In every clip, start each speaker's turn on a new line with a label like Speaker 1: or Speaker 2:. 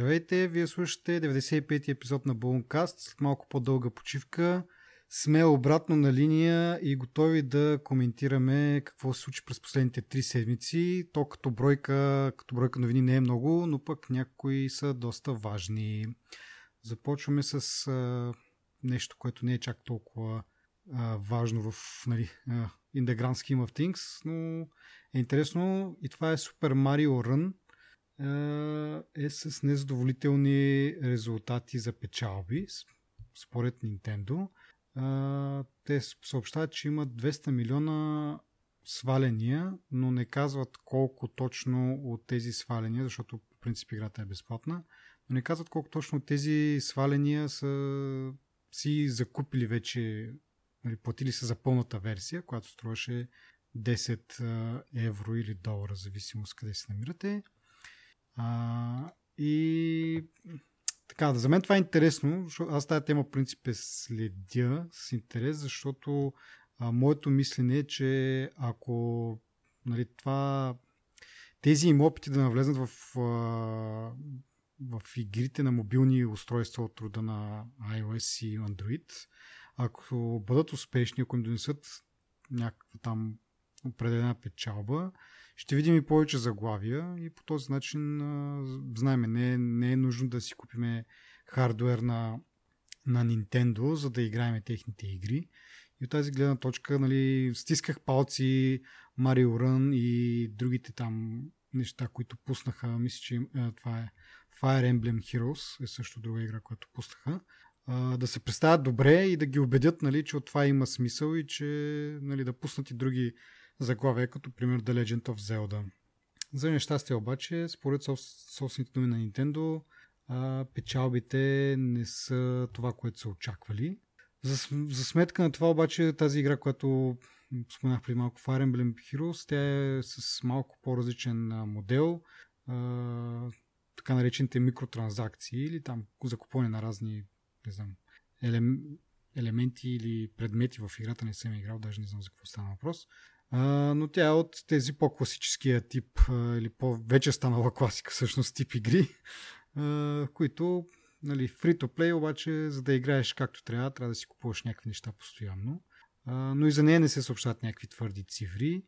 Speaker 1: Здравейте, вие слушате 95-ти епизод на Болонкаст. След малко по-дълга почивка сме обратно на линия и готови да коментираме какво се случи през последните три седмици. То като бройка, като бройка новини не е много, но пък някои са доста важни. Започваме с а, нещо, което не е чак толкова а, важно в нали, а, in the grand scheme of things, но е интересно и това е Super Mario Run е с незадоволителни резултати за печалби, според Nintendo. Те съобщават, че имат 200 милиона сваления, но не казват колко точно от тези сваления, защото в принцип играта е безплатна, но не казват колко точно от тези сваления са си закупили вече, нали, платили са за пълната версия, която струваше 10 евро или долара, зависимост къде се намирате. А, и така, за мен това е интересно, защото аз тази тема в принцип е следя с интерес, защото а, моето мислене е, че ако нали, това, тези им опити да навлезнат в, а, в игрите на мобилни устройства от рода на iOS и Android, ако бъдат успешни, ако им донесат някаква там определена печалба, ще видим и повече заглавия и по този начин а, знаеме, не, не е нужно да си купиме хардвер на, на Nintendo, за да играем техните игри. И от тази гледна точка, нали, стисках палци Mario Run и другите там неща, които пуснаха. Мисля, че това е Fire Emblem Heroes, е също друга игра, която пуснаха. Да се представят добре и да ги убедят, нали, че от това има смисъл и че нали, да пуснат и други заглавия, като пример The Legend of Zelda. За нещастие обаче, според собствените думи на Nintendo, печалбите не са това, което са очаквали. За, сметка на това обаче тази игра, която споменах преди малко Fire Emblem Heroes, тя е с малко по-различен модел, а, така наречените микротранзакции или там закупване на разни не знам, елем, елементи или предмети в играта, не съм играл, даже не знам за какво стана въпрос. Но тя е от тези по-класическия тип или по-вече станала класика всъщност тип игри, които нали, free-to-play, обаче за да играеш както трябва, трябва да си купуваш някакви неща постоянно. Но и за нея не се съобщат някакви твърди цифри.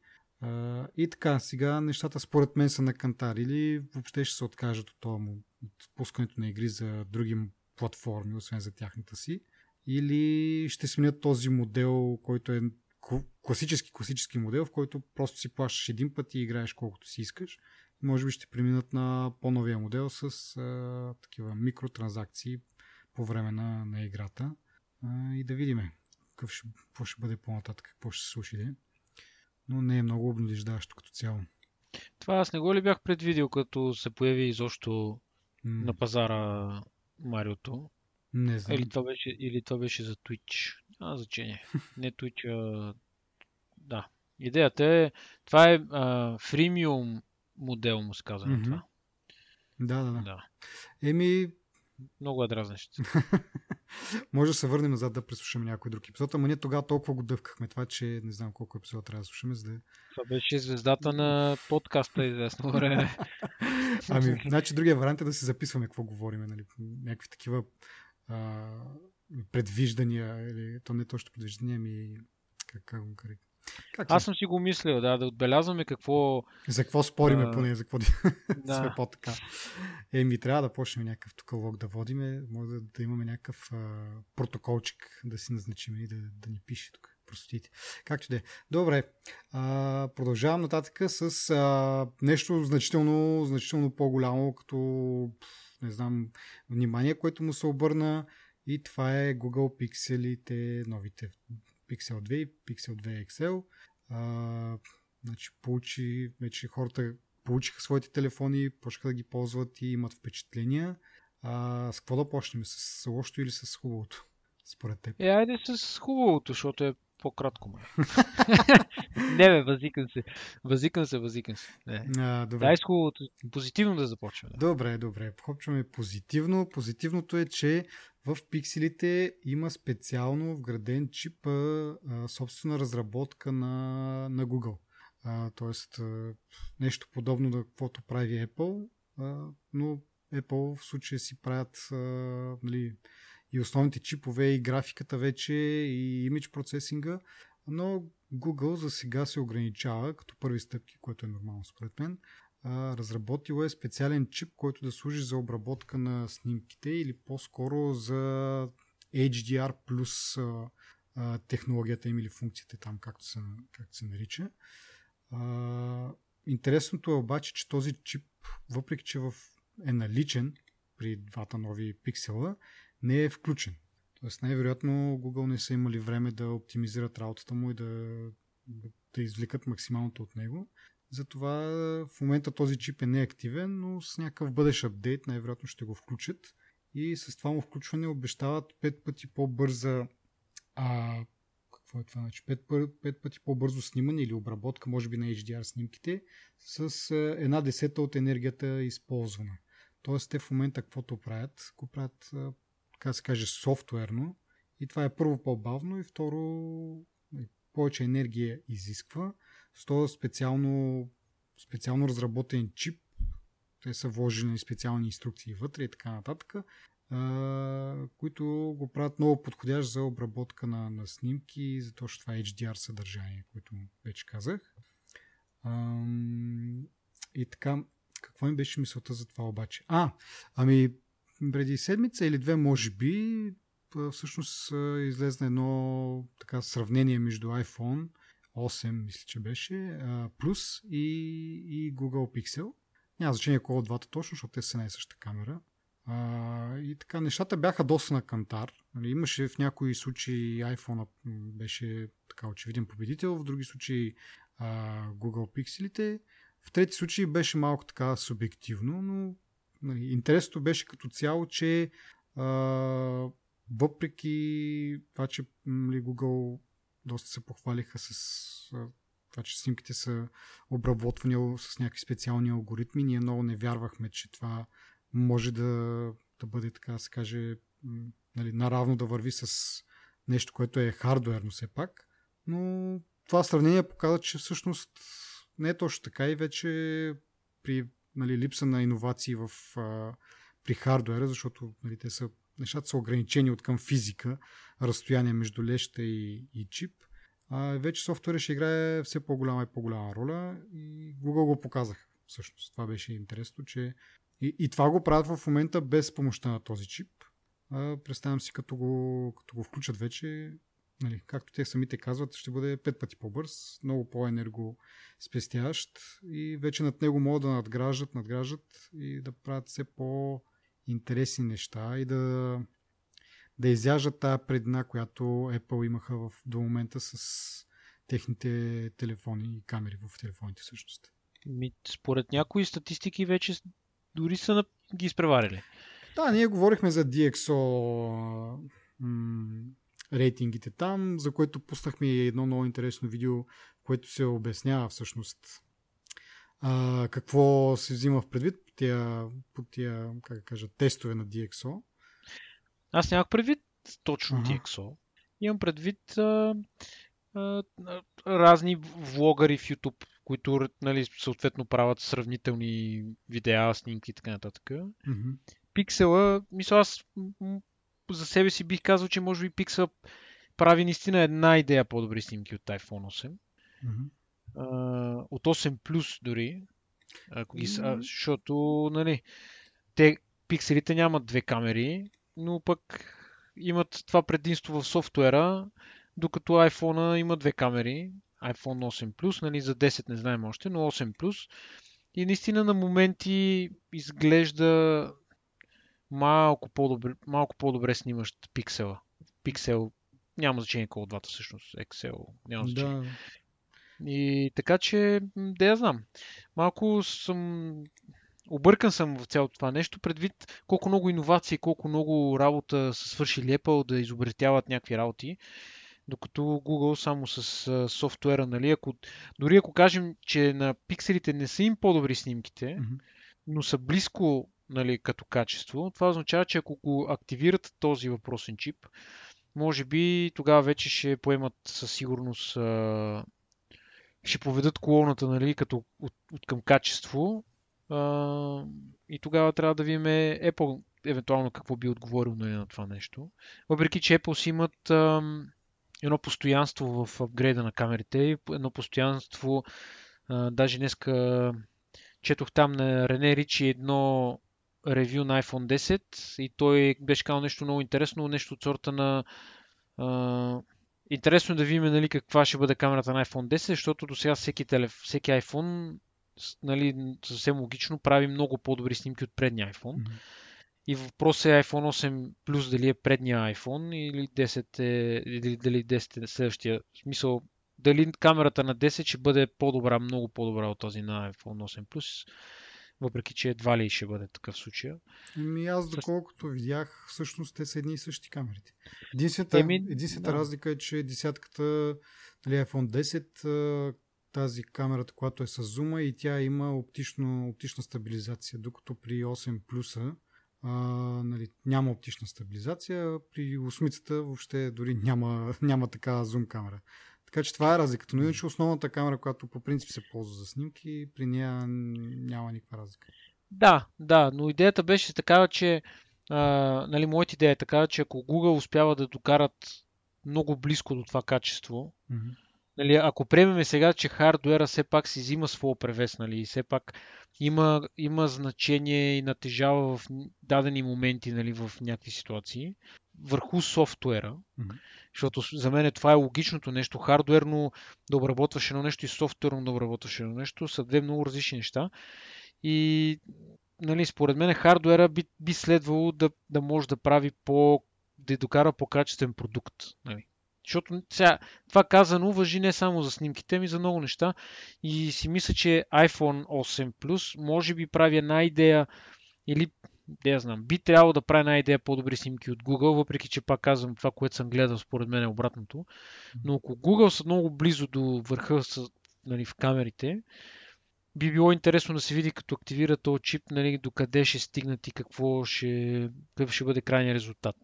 Speaker 1: И така, сега нещата според мен са на кантар или въобще ще се откажат от, това, от пускането на игри за други платформи, освен за тяхната си. Или ще сменят този модел, който е класически, класически модел, в който просто си плащаш един път и играеш колкото си искаш. Може би ще преминат на по-новия модел с а, такива микротранзакции по време на, на играта. А, и да видим какво ще, какво ще бъде по-нататък, какво ще се случи. Но не е много обнадеждаващо като цяло.
Speaker 2: Това аз не го ли бях предвидил, като се появи изобщо mm. на пазара Мариото?
Speaker 1: Не знам.
Speaker 2: Или това беше, или това беше за Twitch. А, значение. Не Twitch, а... Да. Идеята е, това е а, фримиум модел, му се казва mm-hmm. това.
Speaker 1: Да, да, да. да. Еми...
Speaker 2: Много е дразнещо.
Speaker 1: Може да се върнем назад да преслушаме някой друг епизод, ама ние тогава толкова го дъвкахме това, че не знам колко епизода трябва да слушаме, за да...
Speaker 2: Това беше звездата на подкаста известно време.
Speaker 1: ами, значи другия вариант е да си записваме какво говорим, нали? Някакви такива а, предвиждания, или то не точно предвиждания, ми как, как го кари.
Speaker 2: Как Аз съм си го мислил, да, да отбелязваме какво...
Speaker 1: За какво спориме а... поне, за какво да. сме по-така. Еми, трябва да почнем някакъв тук лог да водиме, може да, да имаме някакъв а, протоколчик да си назначим и да, да ни пише тук простите. Както да е. Добре, а, продължавам нататък с а, нещо значително, значително по-голямо, като не знам, внимание, което му се обърна и това е Google Pixelите, новите Pixel 2 и Pixel 2 XL. А, значи получи, вече хората получиха своите телефони, почнаха да ги ползват и имат впечатления. А, с какво да почнем? С лошото или с хубавото? Според теб.
Speaker 2: Е, айде с хубавото, защото е по-кратко. Ме. не, бе, възикам се. Възикам се, възикам се. Не. А, добре. Дай хубавото. Позитивно да започваме.
Speaker 1: Да. Добре, добре. Почваме позитивно. Позитивното е, че в пикселите има специално вграден чип, а, собствена разработка на, на Google. А, тоест, а, нещо подобно на каквото прави Apple, а, но Apple в случая си правят а, нали, и основните чипове, и графиката вече, и имидж процесинга, но Google за сега се ограничава като първи стъпки, което е нормално според мен. Разработил е специален чип, който да служи за обработка на снимките или по-скоро за HDR плюс технологията им или функцията там, както се, както се нарича. Интересното е обаче, че този чип, въпреки че в, е наличен при двата нови пиксела, не е включен. Тоест най-вероятно Google не са имали време да оптимизират работата му и да, да извлекат максималното от него. Затова в момента този чип е неактивен, но с някакъв бъдещ апдейт най-вероятно ще го включат. И с това му включване обещават 5 пъти по-бърза а, какво е това? Значи 5, 5 пъти по-бързо снимане или обработка, може би на HDR снимките, с една десета от енергията използвана. Тоест те в момента каквото правят, го правят, така се каже, софтуерно. И това е първо по-бавно и второ нали, повече енергия изисква. С този специално, специално разработен чип, те са вложени специални инструкции вътре и така нататък, които го правят много подходящ за обработка на, на снимки, за точно това HDR съдържание, което вече казах. И така, какво ми беше мисълта за това обаче? А, ами преди седмица или две, може би, всъщност излезна едно така сравнение между iPhone 8, мисля, че беше, плюс и, и Google Pixel. Няма значение кой от двата точно, защото те са най същата камера. А, и така, нещата бяха доста на кантар. Нали, имаше в някои случаи iPhone беше така очевиден победител, в други случаи а, Google Pixelите. В трети случаи беше малко така субективно, но нали, интересното беше като цяло, че а, въпреки това, че нали, Google доста се похвалиха с а, това, че снимките са обработвани с някакви специални алгоритми, ние много не вярвахме, че това може да, да бъде, така се каже, нали, наравно да върви с нещо, което е хардуерно все пак. Но това сравнение показва, че всъщност не е точно така и вече при нали, липса на иновации в, а, при хардуера, защото нали, те са, нещата са ограничени от към физика, разстояние между леща и, и чип. А, вече софтуера ще играе все по-голяма и по-голяма роля и Google го показах. Всъщност това беше интересно, че и, и това го правят в момента без помощта на този чип. А, представям си, като го, като го включат вече, нали, както те самите казват, ще бъде пет пъти по-бърз, много по-енергоспестящ и вече над него могат да надграждат, надграждат и да правят все по-интересни неща и да, да изяждат тази предна, която Apple имаха в, до момента с техните телефони и камери в телефоните всъщност.
Speaker 2: Според някои статистики вече дори са на... ги изпреварили.
Speaker 1: Да, ние говорихме за DxO рейтингите там, за което пуснахме едно много интересно видео, което се обяснява всъщност а, какво се взима в предвид по тия, по тия как кажа, тестове на DxO.
Speaker 2: Аз нямах предвид точно ага. DxO. Имам предвид а, а, разни влогари в YouTube, които нали, съответно правят сравнителни видеа, снимки и така нататък. Mm-hmm. Пиксела, мисля, аз за себе си бих казал, че може би Пиксела прави наистина една идея по-добри снимки от iPhone 8. Mm-hmm. Uh, от 8 плюс дори. Ако ги, mm-hmm. защото, нали, те пикселите нямат две камери, но пък имат това предимство в софтуера, докато iPhone има две камери iPhone 8 Plus, нали, за 10 не знаем още, но 8 Plus. И наистина на моменти изглежда малко по-добре, малко по-добре снимащ пиксела. Пиксел няма значение от двата всъщност. Excel няма значение. Да. И така че, да я знам. Малко съм объркан съм в цялото това нещо, предвид колко много иновации, колко много работа са свършили Apple да изобретяват някакви работи. Докато Google само с а, софтуера, нали, ако, дори ако кажем, че на пикселите не са им по-добри снимките, mm-hmm. но са близко нали, като качество, това означава, че ако активират този въпросен чип, може би тогава вече ще поемат със сигурност, ще поведат колоната нали, като от, от към качество и тогава трябва да видим Apple евентуално какво би отговорил нали, на това нещо. Въпреки, че Apple си имат едно постоянство в апгрейда на камерите, едно постоянство, даже днеска четох там на Рене Ричи едно ревю на iPhone 10 и той беше казал нещо много интересно, нещо от сорта на а, интересно е да видим нали, каква ще бъде камерата на iPhone 10, защото до сега всеки, телеф... всеки iPhone нали, съвсем логично прави много по-добри снимки от предния iPhone. Mm-hmm. И въпросът е iPhone 8 Plus дали е предния iPhone или 10 е, или дали 10 е следващия. В смисъл, дали камерата на 10 ще бъде по-добра, много по-добра от този на iPhone 8 Plus въпреки че едва ли ще бъде такъв случай.
Speaker 1: Ами аз доколкото видях, всъщност те са едни и същи камерите. Единствената, Еми, единствената да. разлика е, че десятката, нали, iPhone 10, тази камерата, която е с зума и тя има оптично, оптична стабилизация, докато при 8 плюса а, нали, няма оптична стабилизация, при 8 въобще дори няма, няма такава зум камера. Така че това е разликата. Но иначе основната камера, която по принцип се ползва за снимки, при нея няма никаква разлика.
Speaker 2: Да, да, но идеята беше такава, че а, нали, моята идея е такава, че ако Google успява да докарат много близко до това качество, mm-hmm. нали, ако приемеме сега, че хардуера все пак си взима своя превес, нали, и все пак има, има значение и натежава в дадени моменти нали, в някакви ситуации, върху софтуера, mm-hmm защото за мен това е логичното нещо. Хардуерно да обработваш едно нещо и софтуерно да обработваш едно нещо са две много различни неща. И нали, според мен хардуера би, би следвало да, да може да прави по да докара по-качествен продукт. Нали. Защото сега, това казано въжи не само за снимките, ми за много неща. И си мисля, че iPhone 8 Plus може би прави една идея или да знам, би трябвало да прави една идея по-добри снимки от Google, въпреки че пак казвам това, което съм гледал, според мен е обратното. Но ако Google са много близо до върха с, нали, в камерите, би било интересно да се види като активира този чип, нали, докъде ще стигнат и какво ще, какъв ще бъде крайният резултат.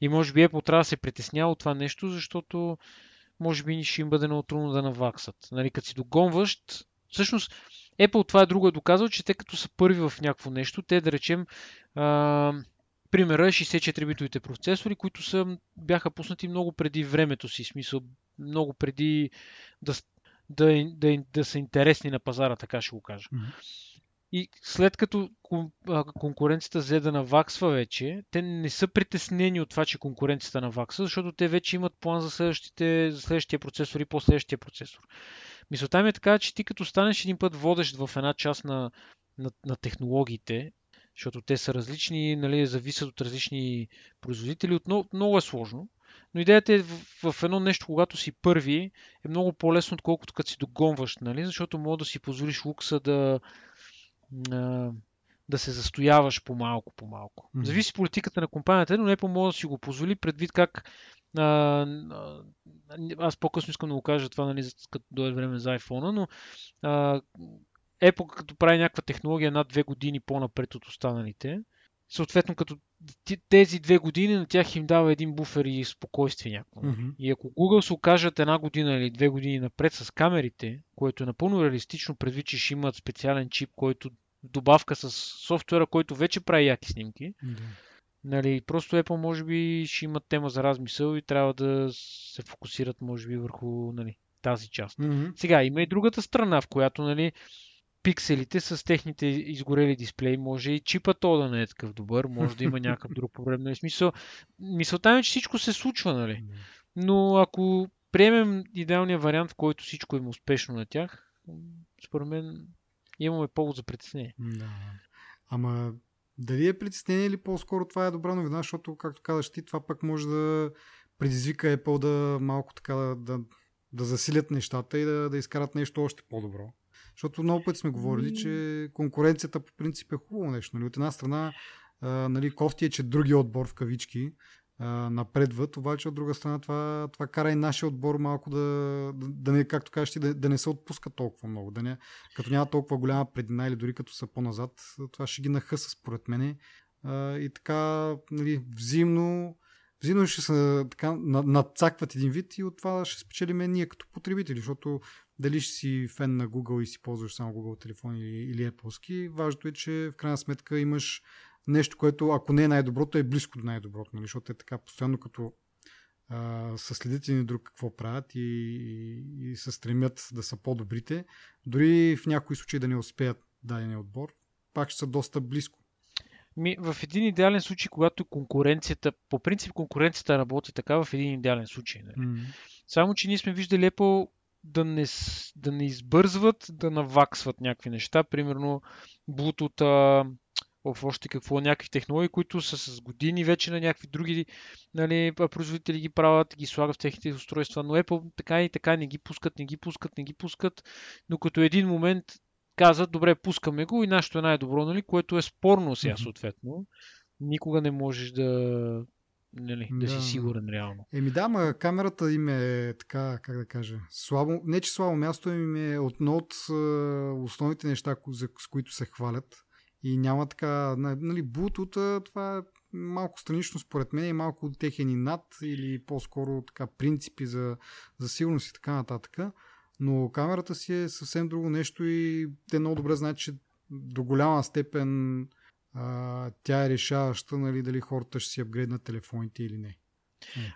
Speaker 2: И може би Apple трябва да се притеснява от това нещо, защото може би ще им бъде много трудно да наваксат. Нали, като си догонващ, всъщност Apple това е друго е доказал, че те като са първи в някакво нещо, те да речем а, примера 64-битовите процесори, които са, бяха пуснати много преди времето си, смисъл много преди да, да, да, да са интересни на пазара, така ще го кажа. Mm-hmm. И след като конкуренцията взе да наваксва вече, те не са притеснени от това, че конкуренцията наваксва, защото те вече имат план за, следващите, за следващия процесор и по-следващия процесор. Мисълта ми е така, че ти като станеш един път водещ в една част на, на, на технологиите, защото те са различни, нали, зависят от различни производители, отново, много е сложно. Но идеята е в, в едно нещо, когато си първи, е много по-лесно, отколкото като си догонваш, нали? защото мога да си позволиш лукса да, да се застояваш по-малко, по-малко. Mm-hmm. Зависи политиката на компанията, но не по-мога да си го позволи предвид как а, аз по-късно искам да го кажа това, нали, като дойде време за iPhone, но а, Apple като прави някаква технология над две години по-напред от останалите, съответно като тези две години на тях им дава един буфер и спокойствие някакво. Mm-hmm. И ако Google се окажат една година или две години напред с камерите, което е напълно реалистично, предвид, че ще имат специален чип, който добавка с софтуера, който вече прави яки снимки, mm-hmm Нали, просто Apple може би ще имат тема за размисъл и трябва да се фокусират може би върху нали, тази част. Mm-hmm. Сега има и другата страна, в която нали, пикселите с техните изгорели дисплеи, може и чипа то да не е такъв добър, може да има някакъв друг проблем. Нали, смисъл, мисълта е, че всичко се случва, нали? Но ако приемем идеалния вариант, в който всичко е успешно на тях, според мен имаме повод за притеснение.
Speaker 1: Да. Ама дали е притеснение или по-скоро това е добра новина, защото, както казаш ти, това пък може да предизвика Apple да малко така да, да, да засилят нещата и да, да изкарат нещо още по-добро. Защото много пъти сме говорили, че конкуренцията по принцип е хубаво нещо. Нали? От една страна, а, нали, кофти е, че други отбор в кавички а, напредват, обаче от друга страна това, това кара и нашия отбор малко да, да, да не, както кажеш ти, да, да не се отпуска толкова много. Да не, като няма толкова голяма предина или дори като са по-назад, това ще ги нахъса според мене. А, и така, нали, взаимно, взаимно ще се така, надцакват един вид и от това ще спечелиме ние като потребители, защото дали ще си фен на Google и си ползваш само Google телефон или, или Apple, важното е, че в крайна сметка имаш нещо, което ако не е най-доброто, е близко до най-доброто, нали? защото е така постоянно като а, са следите ни друг какво правят и, и, и се стремят да са по-добрите, дори в някои случаи да не успеят дадения отбор, пак ще са доста близко.
Speaker 2: Ми, в един идеален случай, когато конкуренцията, по принцип конкуренцията работи така в един идеален случай. Нали? Mm-hmm. Само, че ние сме виждали Apple да не, да не избързват, да наваксват някакви неща. Примерно Bluetooth, в още какво, някакви технологии, които са с години вече на някакви други нали, производители ги правят, ги слагат в техните устройства, но Apple така и така не ги пускат, не ги пускат, не ги пускат, но като един момент казват, добре, пускаме го и нашето е най-добро, нали, което е спорно сега съответно. Никога не можеш да, нали, да, да си сигурен реално.
Speaker 1: Еми да, ма камерата им е така, как да кажа, слабо, не че слабо място им е едно от основните неща, с които се хвалят. И няма така, нали, Bluetooth, това е малко странично според мен и малко техен и над или по-скоро така принципи за, за сигурност и така нататък. Но камерата си е съвсем друго нещо и те много добре знаят, че до голяма степен а, тя е решаваща нали, дали хората ще си апгрейднат телефоните или не.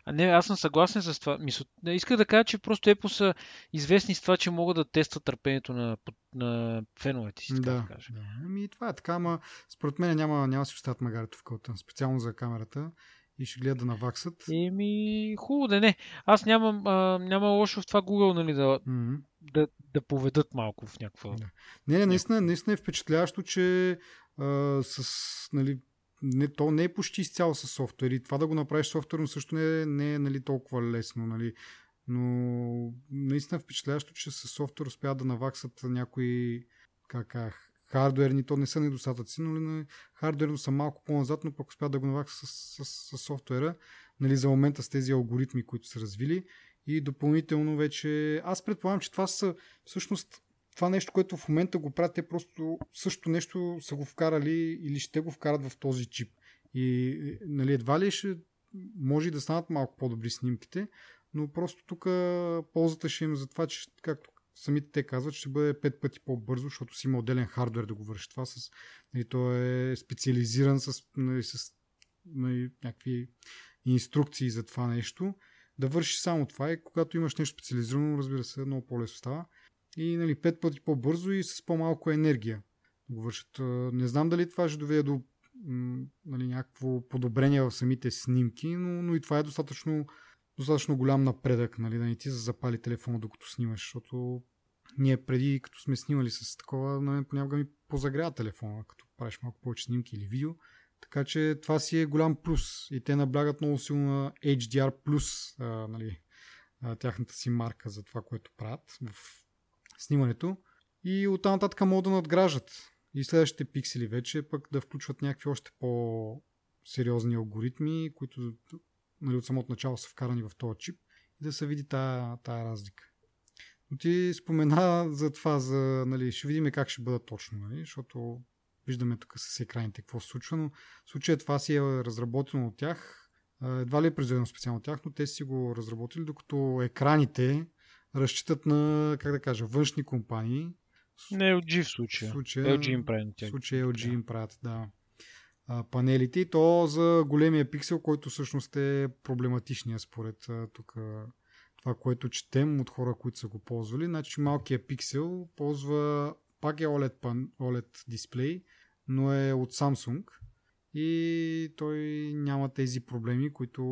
Speaker 2: А не, аз съм съгласен с това. Мисъл, исках да кажа, че просто Apple са известни с това, че могат да тестват търпението на, на феновете си.
Speaker 1: Да, да, да. Ами това е така, ама според мен няма, няма си остават магарето в кълта, специално за камерата и ще гледат да наваксат.
Speaker 2: Еми, хубаво да не. Аз нямам, а, няма лошо в това Google, нали, да, mm-hmm. да, да поведат малко в някаква... Да.
Speaker 1: Не, не, наистина, наистина е впечатляващо, че а, с, нали, не, то не е почти изцяло с софтуер и това да го направиш софтуерно също не е, не е нали, толкова лесно. Нали. Но наистина е впечатляващо, че с софтуер успяват да наваксат някои как, как, хардуерни, то не са недостатъци, но нали, хардуерно са малко по-назад, но пък успяват да го наваксат с, с, с, с софтуера нали, за момента с тези алгоритми, които са развили. И допълнително вече, аз предполагам, че това са всъщност това нещо, което в момента го правят, те просто също нещо са го вкарали или ще го вкарат в този чип. И нали, едва ли ще може да станат малко по-добри снимките, но просто тук ползата ще им за това, че както самите те казват, ще бъде пет пъти по-бързо, защото си има отделен хардвер да го върши това. С, нали, то е специализиран с, нали, с нали, някакви инструкции за това нещо. Да върши само това и когато имаш нещо специализирано, разбира се, много по-лесно става и нали, пет пъти по-бързо и с по-малко енергия го вършат. Не знам дали това ще доведе до нали, някакво подобрение в самите снимки, но, но и това е достатъчно, достатъчно голям напредък, нали, да не ти запали телефона докато снимаш, защото ние преди, като сме снимали с такова, на мен понякога ми позагрява телефона, като правиш малко повече снимки или видео. Така че това си е голям плюс и те наблягат много силно на HDR+, а, нали, а, тяхната си марка за това, което правят в снимането и оттам нататък могат да надграждат и следващите пиксели вече пък да включват някакви още по-сериозни алгоритми, които нали, от самото начало са вкарани в този чип и да се види тая, тая разлика. Ти спомена за това, за, нали, ще видим как ще бъдат точно, нали, защото виждаме тук с екраните какво се случва, но в случая това си е разработено от тях, едва ли е произведено специално от тях, но те си го разработили, докато екраните разчитат на, как да кажа, външни компании.
Speaker 2: Не LG в случая. В случая LG им правят.
Speaker 1: В случая LG им правят, да. панелите и то за големия пиксел, който всъщност е проблематичния според тук това, което четем от хора, които са го ползвали. Значи малкият пиксел ползва пак е OLED, пан, OLED дисплей, но е от Samsung и той няма тези проблеми, които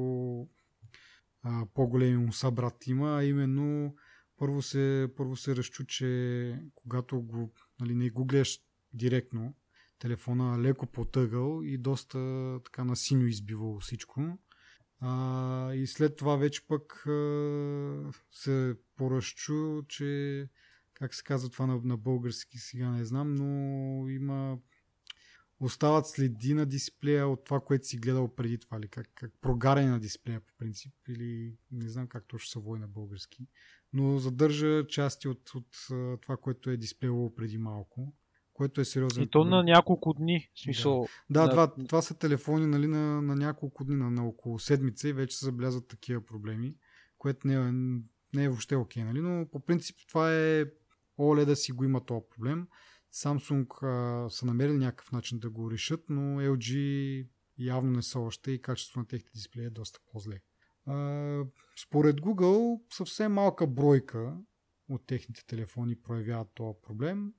Speaker 1: а, по-големи му събрат има, а именно първо се, първо се разчу, че когато го, нали, не го гледаш директно, телефона леко потъгъл и доста така на синьо избивало всичко. А, и след това вече пък а, се поръщу, че как се казва това на, на български, сега не знам, но има остават следи на дисплея от това, което си гледал преди това, или как, как прогаряне на дисплея по принцип, или не знам как точно вой на български, но задържа части от, от това, което е дисплейло преди малко, което е сериозен.
Speaker 2: И то на няколко дни, в смисъл.
Speaker 1: Да, да, Това, това са телефони нали, на, на няколко дни, на, на около седмица и вече се забелязват такива проблеми, което не е не е въобще окей, нали? но по принцип това е OLED да си го има този проблем. Samsung а, са намерили някакъв начин да го решат, но LG явно не са още и качеството на техните дисплеи е доста по-зле. А, според Google съвсем малка бройка от техните телефони проявяват този проблем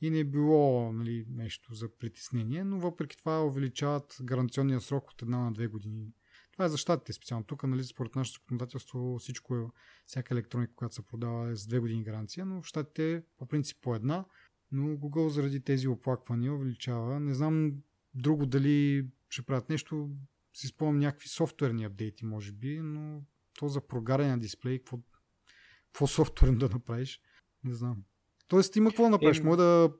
Speaker 1: и не е било нали, нещо за притеснение, но въпреки това увеличават гаранционния срок от една на две години. Това е за щатите специално. Тук, нали, според нашето законодателство, всичко е, всяка електроника, която се продава е с две години гаранция, но в щатите по принцип по една, но Google заради тези оплаквания увеличава. Не знам друго дали ще правят нещо, си спомням някакви софтуерни апдейти, може би, но то за прогаряне на дисплей, какво, какво софтуерно да направиш, не знам. Тоест има какво направиш. Може да...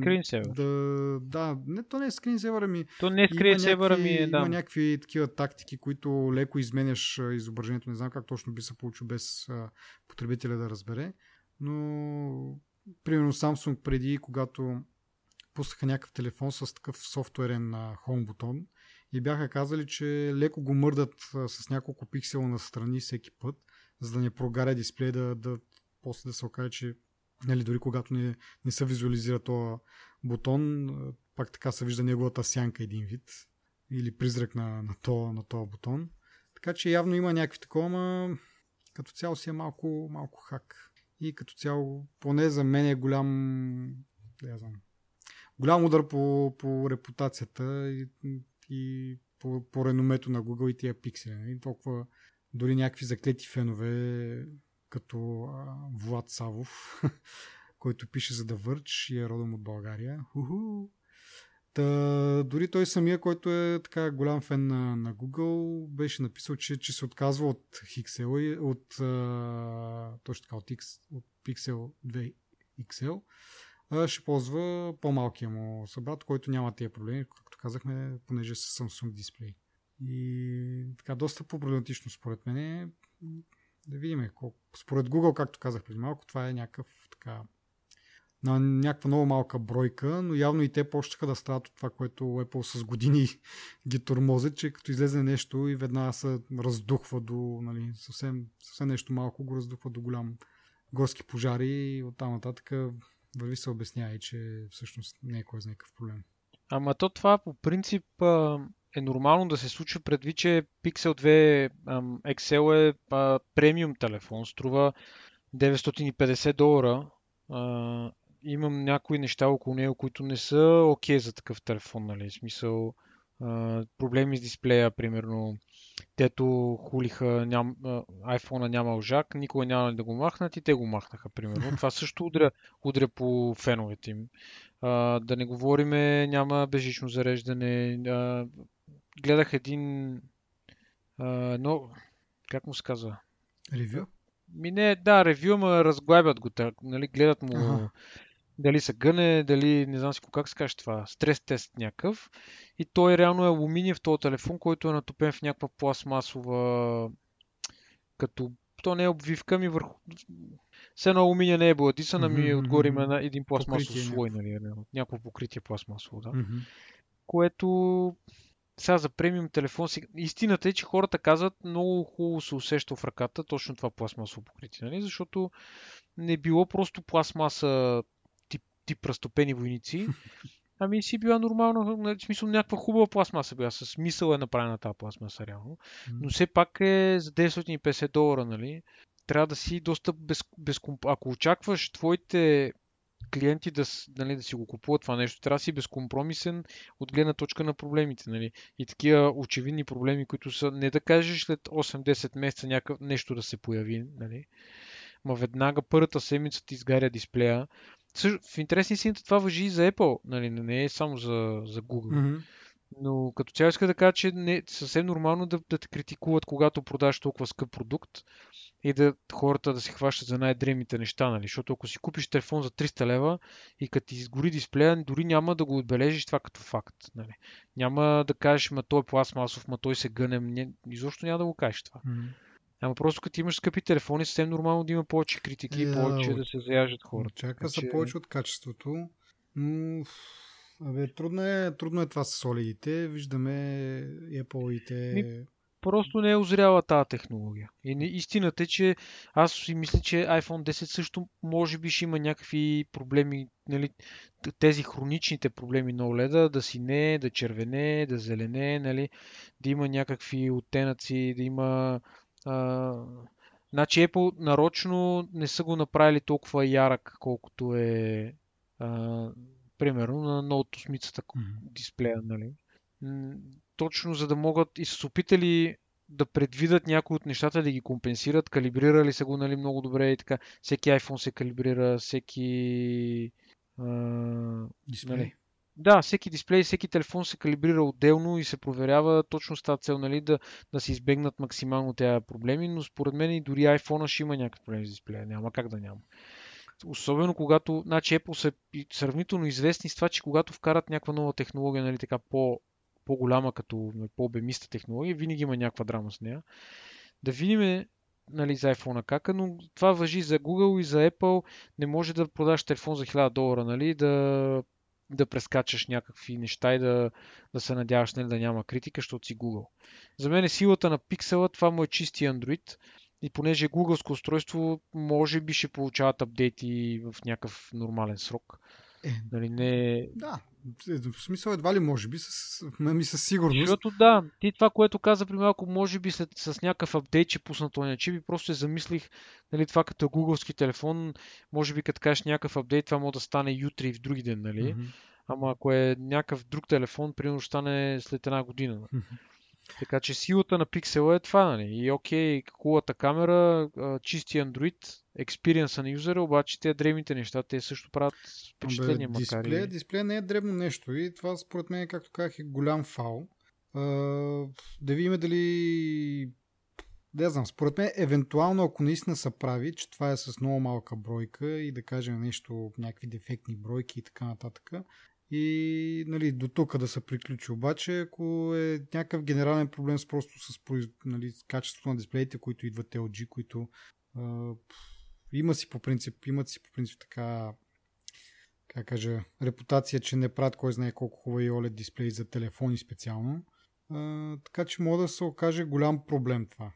Speaker 2: Скринсевър.
Speaker 1: Да, да, не, то не е скринсевър, ами...
Speaker 2: То не е скринсевър, ами е,
Speaker 1: да. Има някакви такива тактики, които леко изменяш изображението. Не знам как точно би се получил без а, потребителя да разбере. Но, примерно Samsung преди, когато пуснаха някакъв телефон с такъв софтуерен хом бутон и бяха казали, че леко го мърдат с няколко пиксела на страни всеки път, за да не прогаря дисплей, да, да после да се окаже, че нали, дори когато не, не се визуализира този бутон, пак така се вижда неговата сянка един вид или призрак на, на, този, на този бутон. Така че явно има някакви такова, но като цяло си е малко, малко хак. И като цяло, поне за мен е голям, да знам, голям удар по, по репутацията и, и по, по реномето на Google и тия пиксели. Нали? Толкова дори някакви заклети фенове като а, Влад Савов, който пише за да върч и е родом от България. Уху! Та, дори той самия, който е така голям фен на, на Google, беше написал, че, че се отказва от Hixel, от, а, точно така, от, X, от Pixel 2 XL. А, ще ползва по-малкия му събрат, който няма тия проблеми, както казахме, понеже с Samsung дисплей. И така, доста по-проблематично според мен да видим колко. Според Google, както казах преди малко, това е някакъв така на някаква много малка бройка, но явно и те почнаха да страдат от това, което Apple с години ги тормозят, че като излезе нещо и веднага се раздухва до нали, съвсем, съвсем нещо малко, го раздухва до голям горски пожари и оттам нататък върви се обяснява и, че всъщност не е кой за някакъв проблем.
Speaker 2: Ама то това по принцип е нормално да се случва предвид, че Pixel 2 XL е а, премиум телефон, струва 950 долара. А, имам някои неща около него, които не са окей okay за такъв телефон, нали? В смисъл а, проблеми с дисплея, примерно. Тето хулиха, ням, iPhone-а няма жак, никога няма да го махнат и те го махнаха, примерно. Това също удря, удря по феновете им. А, да не говориме, няма бежично зареждане. А, гледах един а, но, как му се казва?
Speaker 1: Ревю?
Speaker 2: Ми не, да, ревю, ма разглабят го, нали, гледат му ага. дали се гъне, дали не знам си как се каже това, стрес тест някакъв. И той реално е алуминиев този телефон, който е натопен в някаква пластмасова, като то не е обвивка ми върху... Все на алуминия не е бълатисана, mm-hmm, ми отгоре има на един пластмасов слой, нали, някакво покритие пластмасово, да. Mm-hmm. Което сега за премиум телефон, истината е, че хората казват много хубаво се усеща в ръката точно това пластмасово покритие, нали? защото не било просто пластмаса тип, тип разтопени войници, ами си била нормална, нали, в смисъл някаква хубава пластмаса била, с смисъл е направена тази пластмаса реално, но все пак е за 950 долара, нали? Трябва да си доста без, без Ако очакваш твоите клиенти да, нали, да си го купуват това нещо. Трябва да си безкомпромисен от гледна точка на проблемите. Нали. И такива очевидни проблеми, които са, не да кажеш след 8-10 месеца някакъв нещо да се появи, нали. Ма веднага първата седмица ти изгаря дисплея. В интересни си това въжи и за Apple, нали, не е само за, за Google. Mm-hmm. Но като цяло иска да кажа, че не е съвсем нормално да, да те критикуват, когато продаш толкова скъп продукт и да хората да се хващат за най-древните неща, нали? Защото ако си купиш телефон за 300 лева и като ти изгори дисплея, дори няма да го отбележиш това като факт. Нали? Няма да кажеш, ма той е пластмасов, ма той се гъне. Изобщо няма да го кажеш това. Mm-hmm. Ама просто като имаш скъпи телефони, съвсем нормално да има повече критики и е, повече да се заяжат хората.
Speaker 1: Чака се повече от качеството. Но Абе, трудно е, трудно е това с солидите. Виждаме Apple-ите. Ми,
Speaker 2: Просто не е озряла тази технология. И не, истината е, че аз си мисля, че iPhone 10 също може би ще има някакви проблеми, нали, тези хроничните проблеми на OLED, да си не, да червене, да зелене, нали, да има някакви оттенъци, да има... А... Значи Apple нарочно не са го направили толкова ярък, колкото е а, примерно на Note 8 mm-hmm. дисплея, нали? точно за да могат и са опитали да предвидат някои от нещата, да ги компенсират, калибрирали са го нали, много добре и така. Всеки iPhone се калибрира, всеки... А,
Speaker 1: дисплей. Нали,
Speaker 2: да, всеки дисплей, всеки телефон се калибрира отделно и се проверява точно с тази цел, нали, да, да се избегнат максимално тези проблеми, но според мен и дори iPhone ще има някакъв проблем с дисплея. Няма как да няма. Особено когато, значи Apple са сравнително известни с това, че когато вкарат някаква нова технология, нали, така по по-голяма, като по-обемиста технология, винаги има някаква драма с нея. Да видим нали, за iPhone кака, но това въжи за Google и за Apple. Не може да продаш телефон за 1000 долара, нали, да, да прескачаш някакви неща и да, да се надяваш нали, да няма критика, защото си Google. За мен е силата на пиксела, това му е чисти Android. И понеже Google устройство, може би ще получават апдейти в някакъв нормален срок. Е, нали, не...
Speaker 1: Да, е, в смисъл едва ли може би, с, ми със сигурност.
Speaker 2: Защото да, ти това, което каза при малко, може би след, с някакъв апдейт, че пусна този чип и просто се замислих, нали, това като гугълски телефон, може би като кажеш някакъв апдейт, това може да стане утре и в други ден, нали? Mm-hmm. Ама ако е някакъв друг телефон, примерно ще стане след една година. Mm-hmm. Така че силата на пиксела е това, нали? И окей, хубавата камера, чисти Android, експириенса на юзера, обаче те древните неща, те също правят впечатление,
Speaker 1: Бе, макар дисплея, и... Дисплея не е дребно нещо и това според мен, както казах, е голям фал. Uh, да видим дали да знам, според мен, евентуално, ако наистина са прави, че това е с много малка бройка и да кажем нещо, някакви дефектни бройки и така нататък, и нали, до тук да се приключи. Обаче, ако е някакъв генерален проблем с просто с, нали, качеството на дисплеите, които идват LG, които а, има си по принцип, имат си по принцип така как кажа, репутация, че не правят кой знае колко хубави OLED дисплеи за телефони специално. А, така че може да се окаже голям проблем това.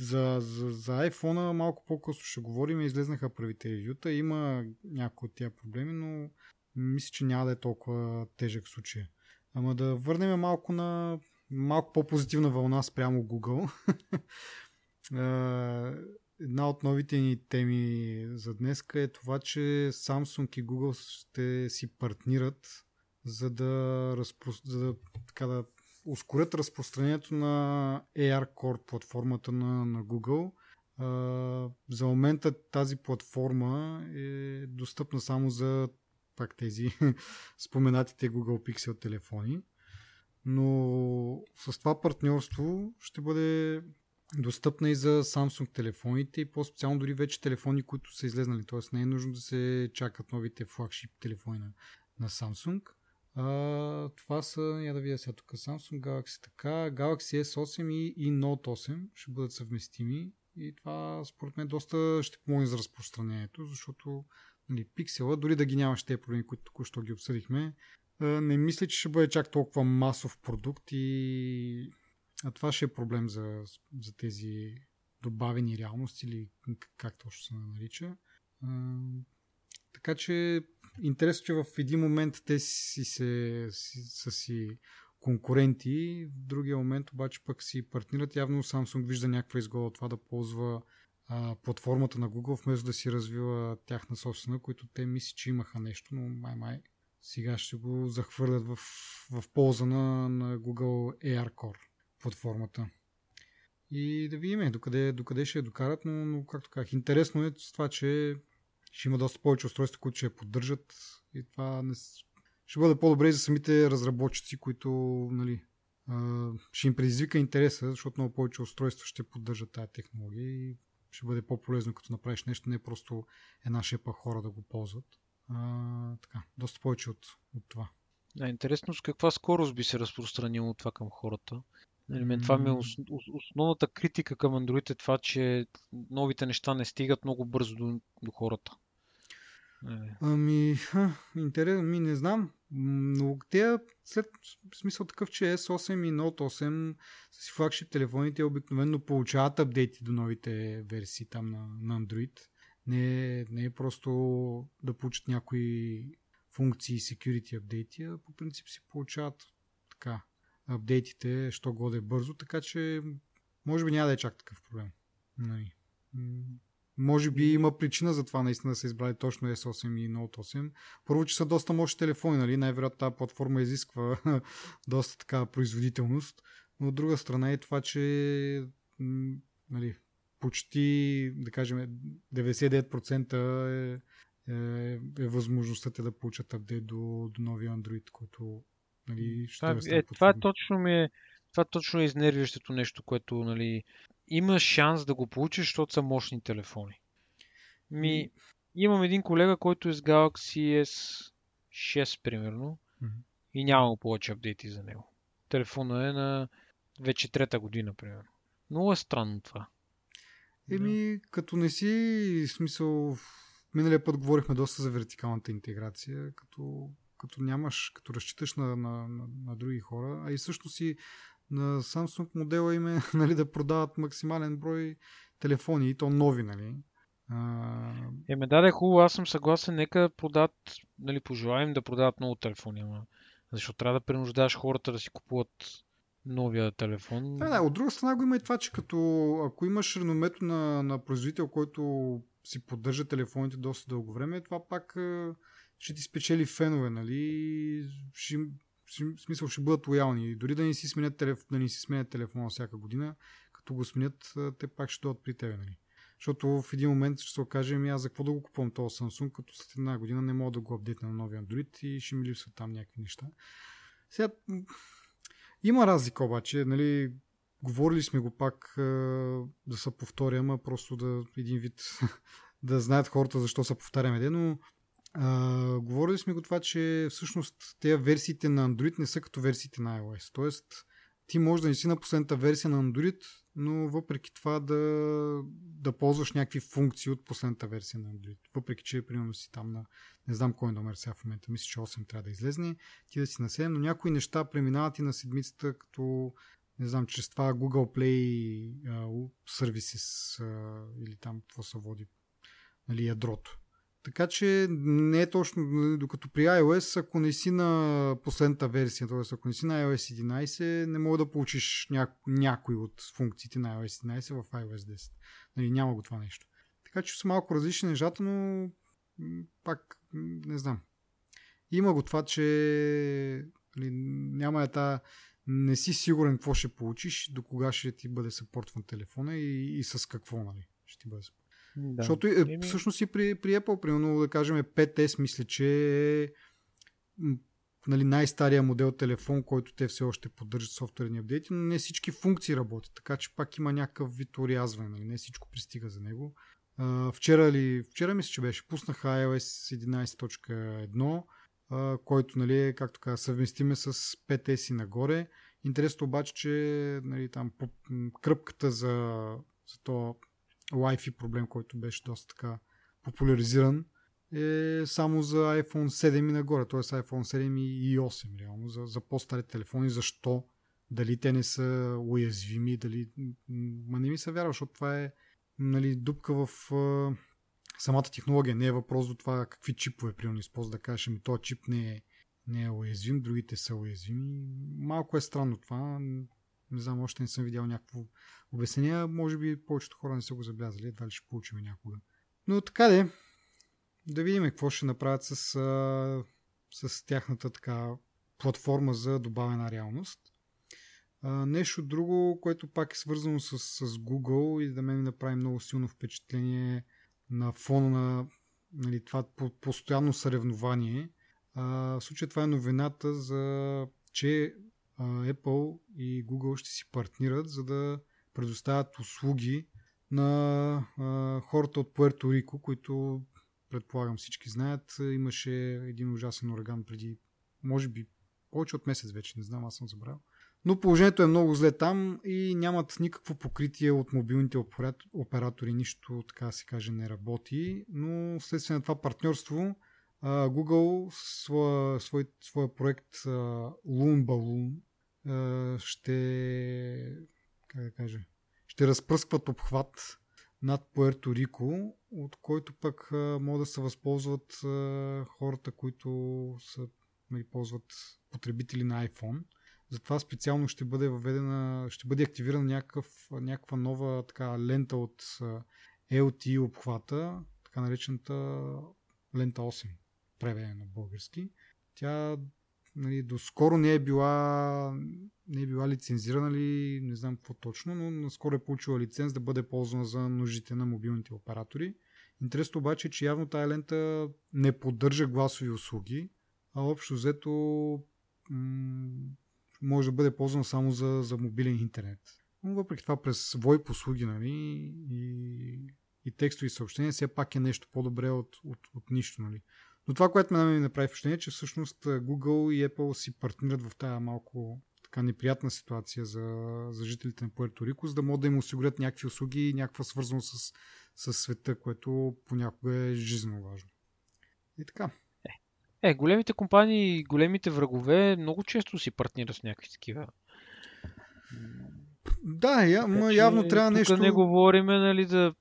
Speaker 1: за, за, за iPhone малко по-късно ще говорим. Излезнаха първите ревюта. Има някои от тези проблеми, но мисля, че няма да е толкова тежък случай. Ама да върнем малко на малко по-позитивна вълна спрямо Google. Една от новите ни теми за днес е това, че Samsung и Google ще си партнират за да, разпро... за да, така да ускорят разпространението на AR Core платформата на, на Google. за момента тази платформа е достъпна само за пак тези споменатите Google Pixel телефони. Но с това партньорство ще бъде достъпна и за Samsung телефоните и по-специално дори вече телефони, които са излезнали. Тоест не е нужно да се чакат новите флагшип телефони на, на Samsung. А, това са, я да видя сега тук, Samsung Galaxy така, Galaxy S8 и, и Note 8 ще бъдат съвместими и това според мен доста ще помогне за разпространението, защото нали, пиксела, дори да ги нямаш тези проблеми, които току-що ги обсъдихме, не мисля, че ще бъде чак толкова масов продукт и а това ще е проблем за, за тези добавени реалности или как точно се нарича. Така че интересно, че в един момент те си, се, си, са си конкуренти, в другия момент обаче пък си партнират. Явно Samsung вижда някаква изгода от това да ползва а, платформата на Google, вместо да си развива тяхна собствена, които те мисли, че имаха нещо, но май-май сега ще го захвърлят в, в полза на, на Google AR Core платформата. И да видим докъде, докъде ще я докарат, но, но както казах, интересно е с това, че ще има доста повече устройства, които ще я поддържат и това не, ще бъде по-добре и за самите разработчици, които нали, ще им предизвика интереса, защото много повече устройства ще поддържат тази технология и ще бъде по-полезно като направиш нещо, не просто една шепа хора да го ползват. А, така, доста повече от, от това.
Speaker 2: Да, интересно с каква скорост би се разпространило това към хората. Нали, мен това ми е основната критика към Android е това, че новите неща не стигат много бързо до, до хората.
Speaker 1: Е. Ами, ха, интересно, ми не знам. Но те след смисъл такъв, че S8 и Note 8 с флагшип телефоните обикновено получават апдейти до новите версии там на, на Android. Не, не е просто да получат някои функции и security апдейти, а по принцип си получават така апдейтите, що годе бързо, така че може би няма да е чак такъв проблем. Нали. Може би има причина за това наистина да са избрали точно S8 и Note 8. Първо, че са доста мощни телефони, нали? Най-вероятно тази платформа изисква доста така производителност. Но от друга страна е това, че нали, почти, да кажем, 99% е, е, е възможността те да получат апдейт до, до новия Android, който нали, ще
Speaker 2: това, е, е, това е точно ми е, това точно е изнервящото нещо, което нали, има шанс да го получиш, защото са мощни телефони. Ми, имам един колега, който е с Galaxy S6, примерно, mm-hmm. и няма повече апдейти за него. Телефона е на вече трета година, примерно. Много е странно това.
Speaker 1: Еми, да. като не си, смисъл, миналия път говорихме доста за вертикалната интеграция, като, като нямаш, като разчиташ на, на, на, на други хора, а и също си на Samsung модела им е нали, да продават максимален брой телефони и то нови, нали.
Speaker 2: А... Еме, да, да, хубаво, аз съм съгласен, нека продават, нали, пожелаем да продават много телефони, ама защото трябва да принуждаваш хората да си купуват новия телефон.
Speaker 1: Да, да, от друга страна го има и това, че като ако имаш реномето на, на производител, който си поддържа телефоните доста дълго време, това пак ще ти спечели фенове, нали? Ще, смисъл ще бъдат лоялни. Дори да не си сменят, телеф... да не си сменят телефона всяка година, като го сменят, те пак ще дойдат при тебе. Нали? Защото в един момент ще се окаже, ами аз за какво да го купувам този Samsung, като след една година не мога да го апдейтна на новия Android и ще ми липсват там някакви неща. Сега, има разлика обаче, нали, говорили сме го пак да се повторя, ама просто да един вид да знаят хората защо се повтаряме, но а, говорили сме го това, че всъщност тези версиите на Android не са като версиите на iOS. Тоест, ти можеш да не си на последната версия на Android, но въпреки това да, да ползваш някакви функции от последната версия на Android. Въпреки, че примерно си там на не знам кой номер сега в момента, мисля, че 8 трябва да излезне, ти да си на 7, но някои неща преминават и на седмицата, като не знам, чрез това Google Play uh, Services uh, или там какво се води, нали, ядрото. Така че не е точно, докато при iOS, ако не си на последната версия, т.е. ако не си на iOS 11, не мога да получиш ня... някой от функциите на iOS 11 в iOS 10. Нали, няма го това нещо. Така че са малко различни нещата, но пак не знам. Има го това, че нали, няма е та не си сигурен какво ще получиш, до кога ще ти бъде съпортван телефона и, и с какво нали, ще ти бъде съпортван. Да. Защото е, всъщност и при, при Apple, примерно да кажем 5S, мисля, че е нали, най-стария модел телефон, който те все още поддържат софтуерни апдейти, но не всички функции работят, така че пак има някакъв вид урязване, нали, не всичко пристига за него. Uh, вчера ли, вчера мисля, че беше, пуснаха iOS 11.1, uh, който, нали, както каза, съвместиме с 5S и нагоре. Интересно обаче, че нали, там кръпката за, за то Wi-Fi проблем, който беше доста така популяризиран, е само за iPhone 7 и нагоре, т.е. iPhone 7 и 8, реално, за, за по-стари телефони. Защо? Дали те не са уязвими, дали... Ма не ми се вярва, защото това е нали, дупка в самата технология. Не е въпрос до това какви чипове, примерно, използва да кажеш, ми този чип не е, не е уязвим, другите са уязвими. Малко е странно това. Не знам, още не съм видял някакво обяснение. Може би повечето хора не са го забелязали. Едва ли ще получим някога. Но така де, да видим какво ще направят с, с тяхната така платформа за добавена реалност. Нещо друго, което пак е свързано с, с Google и да ме ми направи много силно впечатление на фона на нали, това постоянно съревнование. А, в случая това е новината за че Apple и Google ще си партнират, за да предоставят услуги на хората от Пуерто Рико, които предполагам всички знаят. Имаше един ужасен ураган преди, може би, повече от месец вече, не знам, аз съм забрал. Но положението е много зле там и нямат никакво покритие от мобилните оператори, нищо, така се каже, не работи. Но вследствие на това партньорство Google своя, свой, своя проект Loon Balloon ще как да кажа, ще разпръскват обхват над Пуерто Рико, от който пък могат да се възползват хората, които са, нали, ползват потребители на iPhone. Затова специално ще бъде въведена, ще бъде активирана някаква нова така, лента от LTE обхвата, така наречената лента 8, преведена на български. Тя нали, доскоро не е била не е била лицензирана ли, не знам какво точно, но наскоро е получила лиценз да бъде ползвана за нуждите на мобилните оператори. Интересно обаче е, че явно тая лента не поддържа гласови услуги, а общо взето може да бъде ползвана само за, за мобилен интернет. Но въпреки това през VoIP услуги нали, и, и текстови съобщения все пак е нещо по-добре от, от, от нищо. Нали. Но това, което ме ми направи впечатление, е, че всъщност Google и Apple си партнират в тая малко така неприятна ситуация за, за жителите на Пуерто Рико, за да могат да им осигурят някакви услуги и някаква свързаност с, с света, което понякога е жизненно важно. И така.
Speaker 2: Е, големите компании, големите врагове много често си партнират с някакви такива.
Speaker 1: Да, я, ма, явно трябва нещо...
Speaker 2: не говориме, нали, да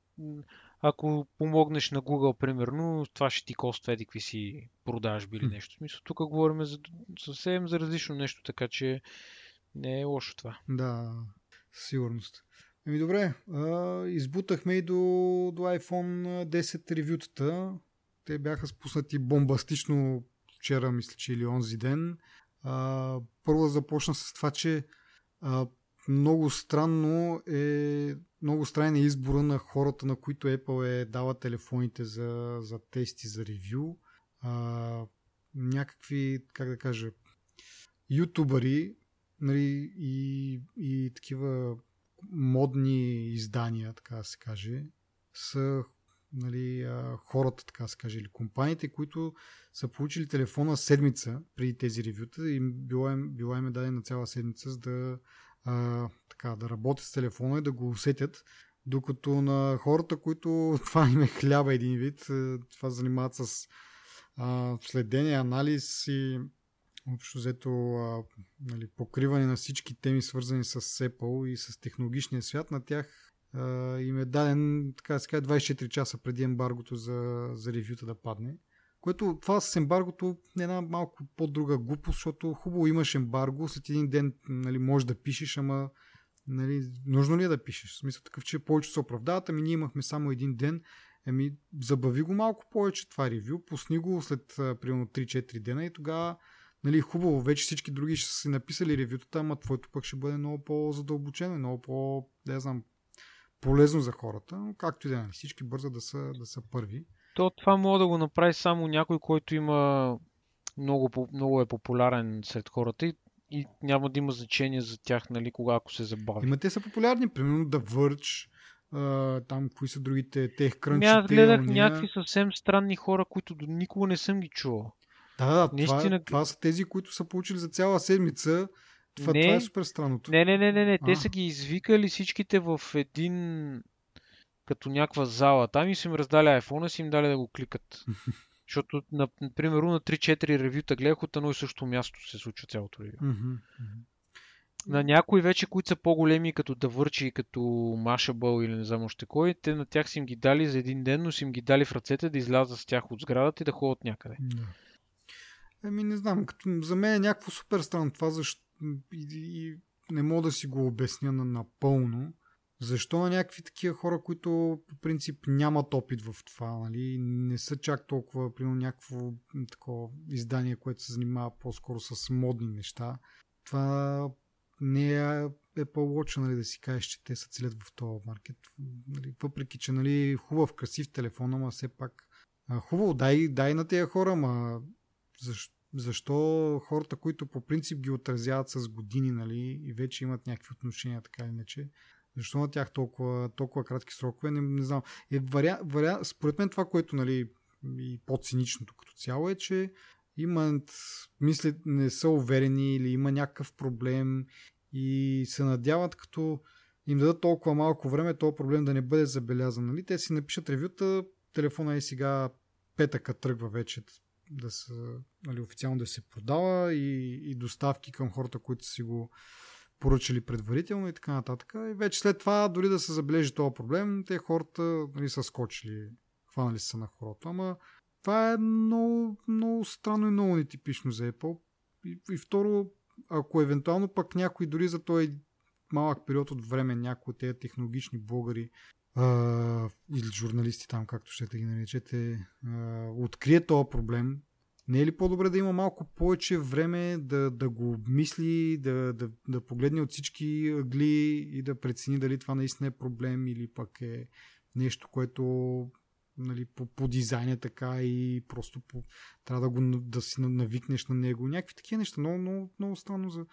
Speaker 2: ако помогнеш на Google, примерно, това ще ти коства еди какви си продажби или нещо. Смисъл, тук говорим за съвсем за различно нещо, така че не е лошо това.
Speaker 1: Да, със сигурност. Ами добре, а, избутахме и до, до iPhone 10 ревютата. Те бяха спуснати бомбастично вчера, мисля, че или онзи ден. А, първо започна с това, че а, много странно е много странен е избора на хората, на които Apple е дала телефоните за, за тести, за ревю. А, някакви, как да кажа, ютубъри нали, и, и такива модни издания, така да се каже, са нали, хората, така се каже, или компаниите, които са получили телефона седмица преди тези ревюта и била им, била им е дадена цяла седмица, за да а, така, да работят с телефона и да го усетят. Докато на хората, които това им е хляба един вид, това занимават с а, следение, анализ и общо взето а, нали, покриване на всички теми, свързани с Apple и с технологичния свят, на тях а, им е даден, така да се каже, 24 часа преди ембаргото за, за ревюта да падне. Което това с ембаргото е една малко по-друга глупост, защото хубаво имаш ембарго, след един ден нали, можеш да пишеш, ама нали, нужно ли е да пишеш? В смисъл такъв, че повече се оправдават, ами ние имахме само един ден, ами забави го малко повече това ревю, пусни го след примерно 3-4 дена и тогава нали, хубаво, вече всички други ще са си написали ревютата, ама твоето пък ще бъде много по-задълбочено, много по, да знам, полезно за хората, но както и да е, нали, всички бързат да са, да са първи.
Speaker 2: То това мога да го направи само някой, който има много, много е популярен сред хората и, и няма да има значение за тях, нали, кога ако се забави.
Speaker 1: Има те са популярни, примерно да върч, там кои са другите тех крънчите.
Speaker 2: Аз гледах уния... някакви съвсем странни хора, които до никога не съм ги чувал.
Speaker 1: Да, да, Наистина... това, това са тези, които са получили за цяла седмица. Това, не, това е супер странното.
Speaker 2: Не, не, не, не, не. Те са ги извикали всичките в един като някаква зала там и са им раздали iPhone и са им дали да го кликат. Защото, например, на 3-4 ревюта гледах от едно и също място се случва цялото ревю.
Speaker 1: Mm-hmm.
Speaker 2: На някои вече, които са по-големи, като Давърчи, като Mashable или не знам още кой, те на тях са им ги дали за един ден, но са им ги дали в ръцете да излязат с тях от сградата и да ходят някъде.
Speaker 1: Yeah. Еми, не знам, като за мен е някакво супер странно това, защо и, и не мога да си го обясня на напълно. Защо на някакви такива хора, които по принцип нямат опит в това, нали? не са чак толкова, примерно някакво такова издание, което се занимава по-скоро с модни неща. Това не е Apple Watch, нали, да си кажеш, че те се целят в този маркет. Нали, въпреки, че нали, хубав, красив телефон, ама все пак хубаво, дай, дай на тези хора, ма защо, защо хората, които по принцип ги отразяват с години нали, и вече имат някакви отношения, така иначе, защо на тях толкова, толкова кратки срокове? Не, не знам. Е, варя, варя, според мен това, което нали, и по-циничното като цяло е, че имат, мислят, не са уверени или има някакъв проблем и се надяват като им дадат толкова малко време, този проблем да не бъде забелязан. Нали? Те си напишат ревюта, телефона е сега петъка тръгва вече да са, нали, официално да се продава и, и доставки към хората, които си го поръчали предварително и така нататък. И вече след това, дори да се забележи този проблем, те хората нали, са скочили, хванали са на хората. Ама това е много, много странно и много нетипично за Apple. И, и второ, ако евентуално пък някой дори за този малък период от време, някои от тези технологични блогъри а, или журналисти там, както ще ги наречете, а, открие този проблем, не е ли по-добре да има малко повече време да, да го обмисли, да, да, да погледне от всички ъгли и да прецени дали това наистина е проблем или пък е нещо, което нали, по, по дизайн е така и просто по, трябва да, го, да си навикнеш на него. Някакви такива неща. Много, много, много странно за,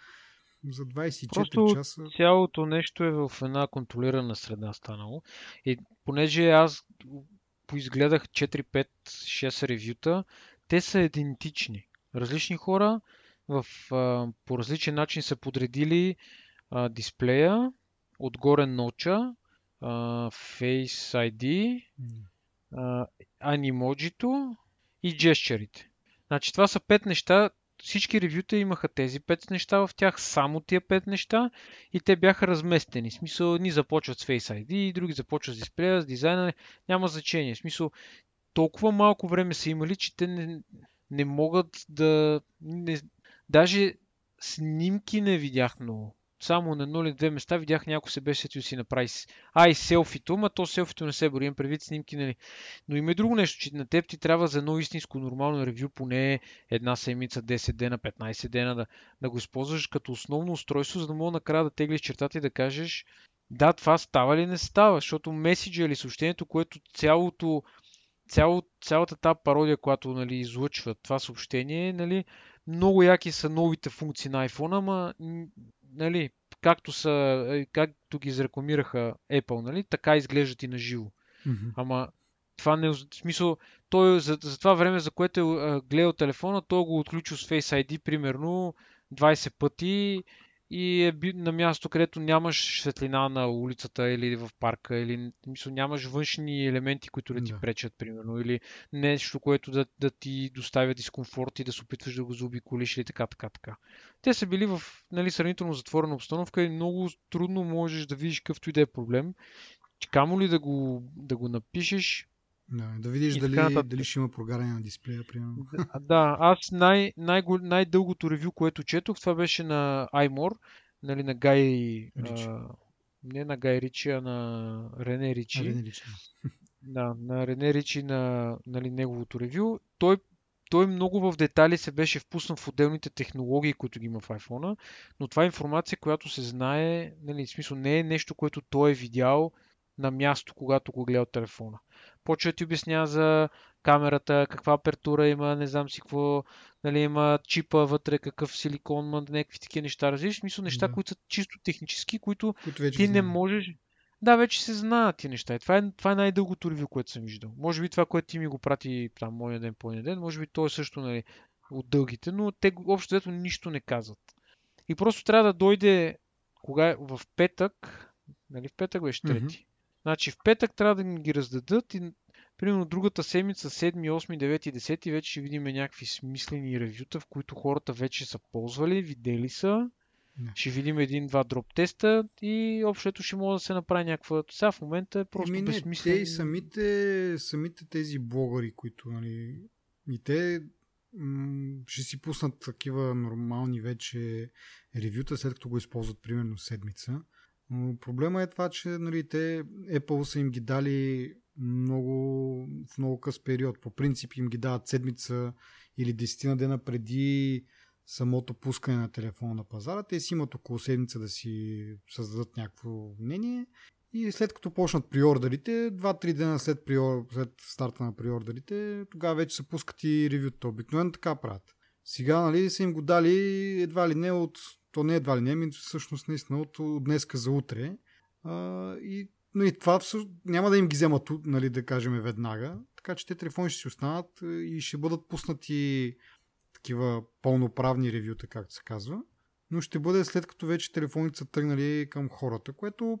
Speaker 1: за 24
Speaker 2: Просто
Speaker 1: часа.
Speaker 2: цялото нещо е в една контролирана среда станало. И понеже аз поизгледах 4, 5, 6 ревюта, те са идентични. Различни хора в, а, по различен начин са подредили а, дисплея, отгоре ноча, а, Face ID, а, анимоджито и джесчерите. Значи това са пет неща, всички ревюта имаха тези пет неща в тях, само тия пет неща и те бяха разместени. В смисъл, ни започват с Face ID, други започват с дисплея, с дизайна, няма значение. В смисъл, толкова малко време са имали, че те не, не могат да... Не, даже снимки не видях много. Само на 0 две места видях някой се беше сетил си направи ай селфито, ма то селфито не се бори, имам предвид снимки, нали. Но има и друго нещо, че на теб ти трябва за едно истинско нормално ревю поне една седмица, 10 дена, 15 дена да, да го използваш като основно устройство, за да мога накрая да теглиш чертата и да кажеш да, това става ли не става, защото меседжа или съобщението, което цялото цяло, цялата тази пародия, която нали, излъчва това съобщение, нали, много яки са новите функции на iPhone, ама нали, както, са, е, както ги изрекламираха Apple, нали, така изглеждат и на живо.
Speaker 1: Mm-hmm.
Speaker 2: Ама това не в смисъл, той за, за това време, за което е гледал телефона, той го отключил с Face ID примерно 20 пъти и е на място, където нямаш светлина на улицата или в парка, или мисъл, нямаш външни елементи, които да ти да. пречат, примерно, или нещо, което да, да ти доставя дискомфорт и да се опитваш да го заобиколиш или така, така, така. Те са били в нали, сравнително затворена обстановка и много трудно можеш да видиш какъвто и да е проблем. Камо ли да го, да го напишеш,
Speaker 1: да, да видиш дали, дали ще има прогаряне на дисплея, примерно.
Speaker 2: Да, аз най- най- най-дългото ревю, което четох, това беше на iMore, нали, на Гай... А, не на Гай Ричи, а на Рене Ричи.
Speaker 1: Рене Ричи.
Speaker 2: Да, на Рене Ричи на нали, неговото ревю. Той той много в детали се беше впуснал в отделните технологии, които ги има в iPhone, но това е информация, която се знае, нали, в смисъл не е нещо, което той е видял на място, когато го гледа от телефона почва да ти обяснява за камерата, каква апертура има, не знам си какво, нали, има чипа вътре, какъв силикон, има някакви такива неща. Различни смисъл неща, да. които са чисто технически, които, които ти не можеш. Да, вече се знаят тия неща. И това е, това е най-дългото ревю, което съм виждал. Може би това, което ти ми го прати там моя ден, по ден, може би то е също нали, от дългите, но те общо взето нищо не казват. И просто трябва да дойде кога е, в петък, нали в петък беше трети. Mm-hmm. Значи в петък трябва да ни ги раздадат и примерно другата седмица, 7, 8, 9 и 10 вече ще видим някакви смислени ревюта, в които хората вече са ползвали, видели са. Не. Ще видим един-два дроп теста и общото ще може да се направи някаква... Сега в момента е просто Еми, безсмислено.
Speaker 1: Те и самите, самите тези блогъри, които нали, и те м- ще си пуснат такива нормални вече ревюта, след като го използват примерно седмица. Но проблема е това, че нали, те Apple са им ги дали много, в много къс период. По принцип им ги дават седмица или десетина дена преди самото пускане на телефона на пазара. Те си имат около седмица да си създадат някакво мнение и след като почнат приордерите, 2-3 дена след, приор... след старта на приордерите, тогава вече се пускат и ревюта. Обикновено така правят. Сега нали, са им го дали едва ли не от то не едва ли не, ами всъщност наистина от, днеска за утре. А, и нали, това няма да им ги вземат, нали, да кажем, веднага. Така че те телефони ще си останат и ще бъдат пуснати такива пълноправни ревюта, както се казва. Но ще бъде след като вече телефоните са тръгнали към хората, което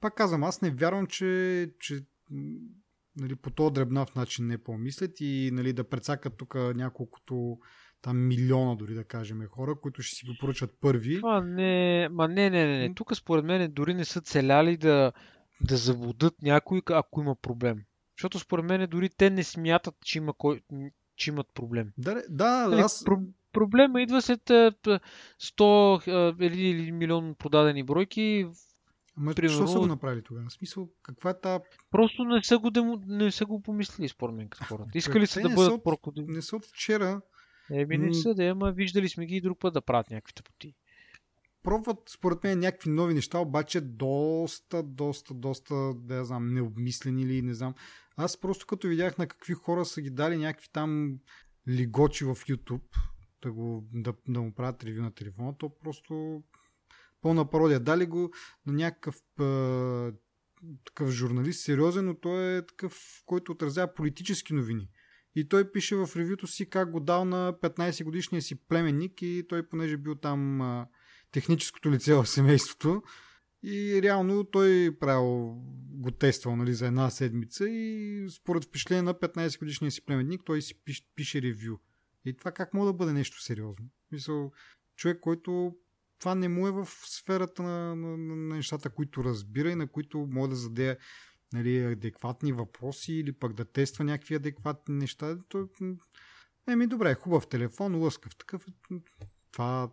Speaker 1: пак казвам, аз не вярвам, че, че нали, по този дребнав начин не помислят и нали, да прецакат тук няколкото там милиона дори да кажем хора, които ще си го поръчат първи.
Speaker 2: А, не, ма не, не, не, не. Тук според мен дори не са целяли да, да заводат някой, ако има проблем. Защото според мен дори те не смятат, че, има кой, че имат проблем.
Speaker 1: Да, да
Speaker 2: Нали,
Speaker 1: аз...
Speaker 2: Про- проблема идва след а, п- 100 а, или милион продадени бройки.
Speaker 1: Ама
Speaker 2: примерно-
Speaker 1: защо са го направили тогава? В смисъл, каква е та...
Speaker 2: Просто не са го, демо, не са го помислили, според мен, хората. Искали са да бъдат
Speaker 1: са от-. Не са от вчера.
Speaker 2: Еми не са, да, ама виждали сме ги и друг път да правят някакви тъпоти.
Speaker 1: Пробват, според мен, някакви нови неща, обаче доста, доста, доста, да я знам, необмислени или не знам. Аз просто като видях на какви хора са ги дали някакви там лигочи в YouTube, да, го, да, да му правят ревю на телефона, то просто пълна пародия. Дали го на някакъв е, такъв журналист, сериозен, но той е такъв, който отразява политически новини. И той пише в ревюто си как го дал на 15 годишния си племенник и той понеже бил там а, техническото лице в семейството и реално той правил, го тествал нали, за една седмица и според впечатление на 15 годишния си племенник той си пише, пише ревю. И това как може да бъде нещо сериозно? Мисъл, човек, който това не му е в сферата на, на, на, нещата, които разбира и на които може да зададе нали, адекватни въпроси или пък да тества някакви адекватни неща. То, еми добре, хубав телефон, лъскав такъв. Това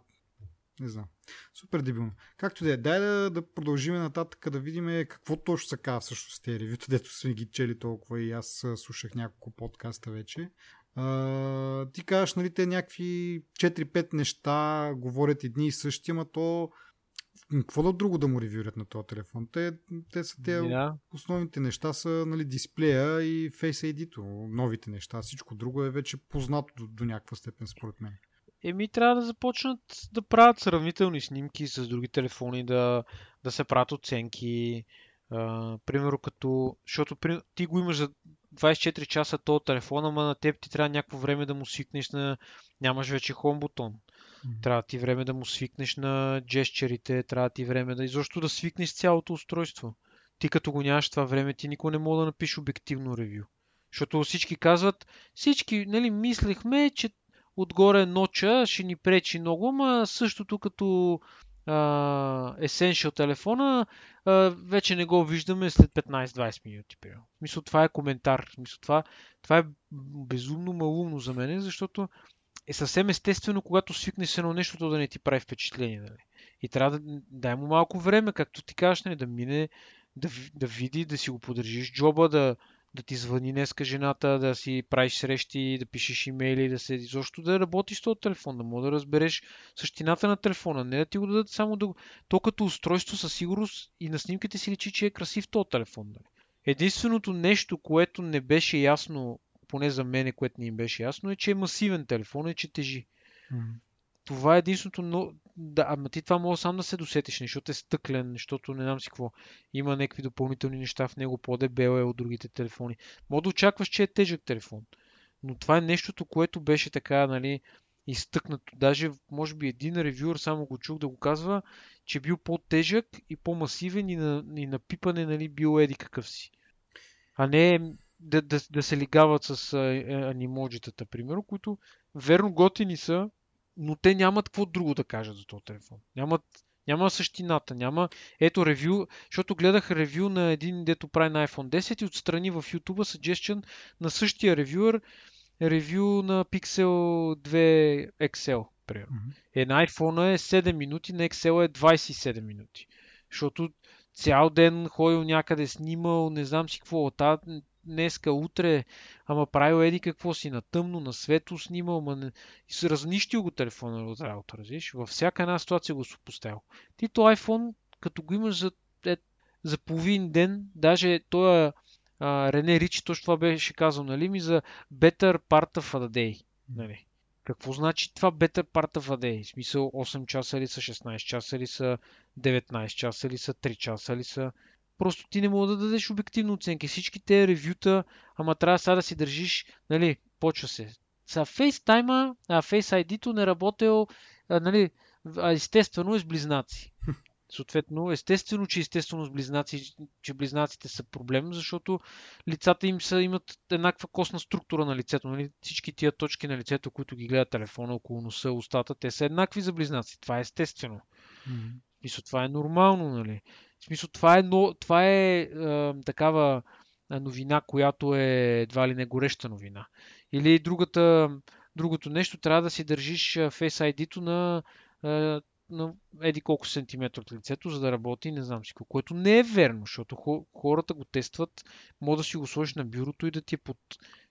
Speaker 1: не знам. Супер дебилно. Както да е, дай да, да продължим нататък, да видим какво точно са казва всъщност тези ревюта, дето сме ги чели толкова и аз слушах няколко подкаста вече. А, ти казваш, нали, те някакви 4-5 неща говорят едни и същи, ама то какво да друго да му ревюрят на този телефон? Те, те са те
Speaker 2: Да.
Speaker 1: основните неща са нали, дисплея и Face ID-то. Новите неща. Всичко друго е вече познато до, до някаква степен, според мен.
Speaker 2: Еми, трябва да започнат да правят сравнителни снимки с други телефони, да, да се правят оценки. А, примерно като... Защото ти го имаш за 24 часа този телефон, ама на теб ти трябва някакво време да му свикнеш на... Нямаш вече хом бутон. Трябва ти време да му свикнеш на джесчерите, трябва ти време да изобщо да свикнеш цялото устройство. Ти като го нямаш това време, ти никога не мога да напишеш обективно ревю. Защото всички казват, всички, нали, мислехме, че отгоре ноча ще ни пречи много, ама същото като а, Essential телефона а, вече не го виждаме след 15-20 минути. Смисъл, това е коментар. Смисъл, това, това е безумно малумно за мен, защото е съвсем естествено, когато свикнеш едно нещо, то да не ти прави впечатление. Нали? И трябва да дай му малко време, както ти кажеш, нали, да мине, да, да види, да си го поддържиш джоба, да, да ти звъни днеска жената, да си правиш срещи, да пишеш имейли, да се изобщо да работиш с този телефон, да мога да разбереш същината на телефона, не да ти го дадат само да. То като устройство със сигурност и на снимките си личи, че е красив този телефон. Нали? Единственото нещо, което не беше ясно, поне за мене, което не им беше ясно, е, че е масивен телефон и че тежи. Това е единственото, но да, ама ти това може сам да се досетиш, защото е стъклен, защото не знам си какво. Има някакви допълнителни неща в него, по-дебел е от другите телефони. Може да очакваш, че е тежък телефон. Но това е нещото, което беше така, нали, изтъкнато. Даже, може би, един ревюър само го чух да го казва, че бил по-тежък и по-масивен и на, и на пипане, нали, бил еди какъв си. А не да, да, да се лигават с а, е, анимоджитата, примерно, които верно готини са, но те нямат какво друго да кажат за този телефон. Нямат, няма същината, няма... Ето ревю, защото гледах ревю на един, дето прави на iPhone 10 и отстрани в YouTube suggestion на същия ревюър ревю на Pixel 2 XL, примерно.
Speaker 1: Мгм.
Speaker 2: Е, на iPhone е 7 минути, на XL е 27 минути. Защото цял ден ходил някъде, снимал, не знам си какво, та, днеска, утре, ама правил еди какво си, на тъмно, на светло снимал, ма не... и се разнищил го телефона от работа, разбираш? Във всяка една ситуация го поставил. Ти то iPhone, като го имаш за, е, за половин ден, даже той а, Рене Ричи точно това беше казал, нали ми, за better part of a day. Нали? Какво значи това better part of a day? В смисъл 8 часа ли са, 16 часа ли са, 19 часа ли са, 3 часа ли са? Просто ти не мога да дадеш обективна оценка. Всички те ревюта, ама трябва сега да си държиш, нали, почва се. Са FaceTime, а Face ID-то не работел, а, нали, а, естествено е с близнаци. Съответно, естествено, че естествено с близнаци, че близнаците са проблем, защото лицата им са, имат еднаква костна структура на лицето. Нали? Всички тия точки на лицето, които ги гледат телефона около носа, устата, те са еднакви за близнаци. Това е естествено. Mm-hmm. Това е нормално, нали? В смисъл, това е, но, това е, е такава новина, която е едва ли не гореща новина. Или другата, другото нещо, трябва да си държиш Face ID-то на на еди колко сантиметра от лицето, за да работи, не знам си какво, което не е верно, защото хората го тестват, може да си го сложиш на бюрото и да ти е под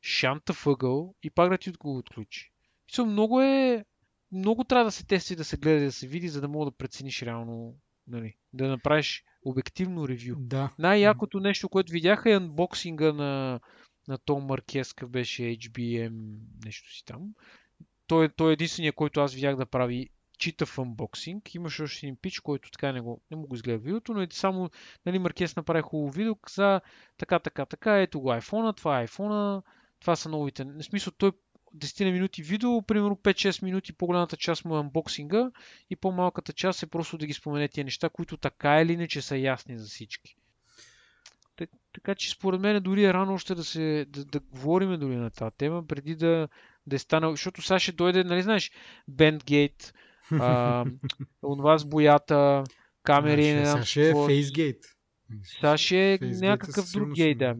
Speaker 2: шанта въгъл и пак да ти го отключи. И много е, много трябва да се тества и да се гледа да се види, за да мога да прецениш реално, нали, да направиш обективно ревю.
Speaker 1: Да.
Speaker 2: Най-якото нещо, което видяха е анбоксинга на, на Том Маркеска, беше HBM, нещо си там. Той, той е единствения, който аз видях да прави чита в анбоксинг. Имаше още един пич, който така не, го, не му го изгледа видеото, но е само нали, Маркес направи хубаво видео, каза така, така, така, ето го iPhone, това е iPhone, това са новите. В смисъл, той 10 на минути видео, примерно 5-6 минути по-голямата част му е анбоксинга и по-малката част е просто да ги спомене тия неща, които така или иначе са ясни за всички. Така че според мен дори е рано още да, се, да, да говорим дори на тази тема, преди да, да е станал, защото сега ще дойде, нали знаеш, а, онова с боята, камери.
Speaker 1: Сега ще е фейсгейт.
Speaker 2: Сега ще е някакъв друг гейт, да.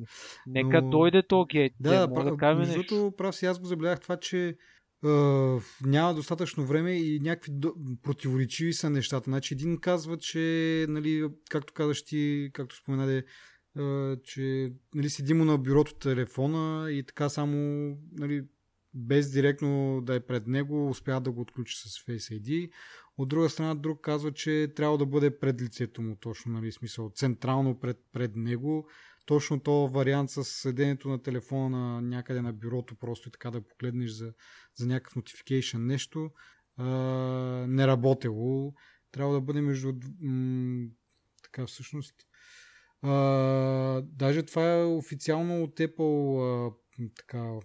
Speaker 2: Нека Но... дойде то гейт.
Speaker 1: Да, да, да кажем нещо. прав си аз го забелязах това, че Uh, няма достатъчно време и някакви до... противоречиви са нещата. Значи един казва, че, нали, както казаш ти, както споменаде, uh, че нали, седи му на бюрото телефона и така само нали, без директно да е пред него, успя да го отключи с Face ID. От друга страна, друг казва, че трябва да бъде пред лицето му, точно, нали, смисъл, централно пред, пред него. Точно то вариант с седенето на телефона на някъде на бюрото, просто и така да погледнеш за, за някакъв notification нещо, а, не работело. Трябва да бъде между... М- така всъщност. А, даже това е официално от Apple а, така,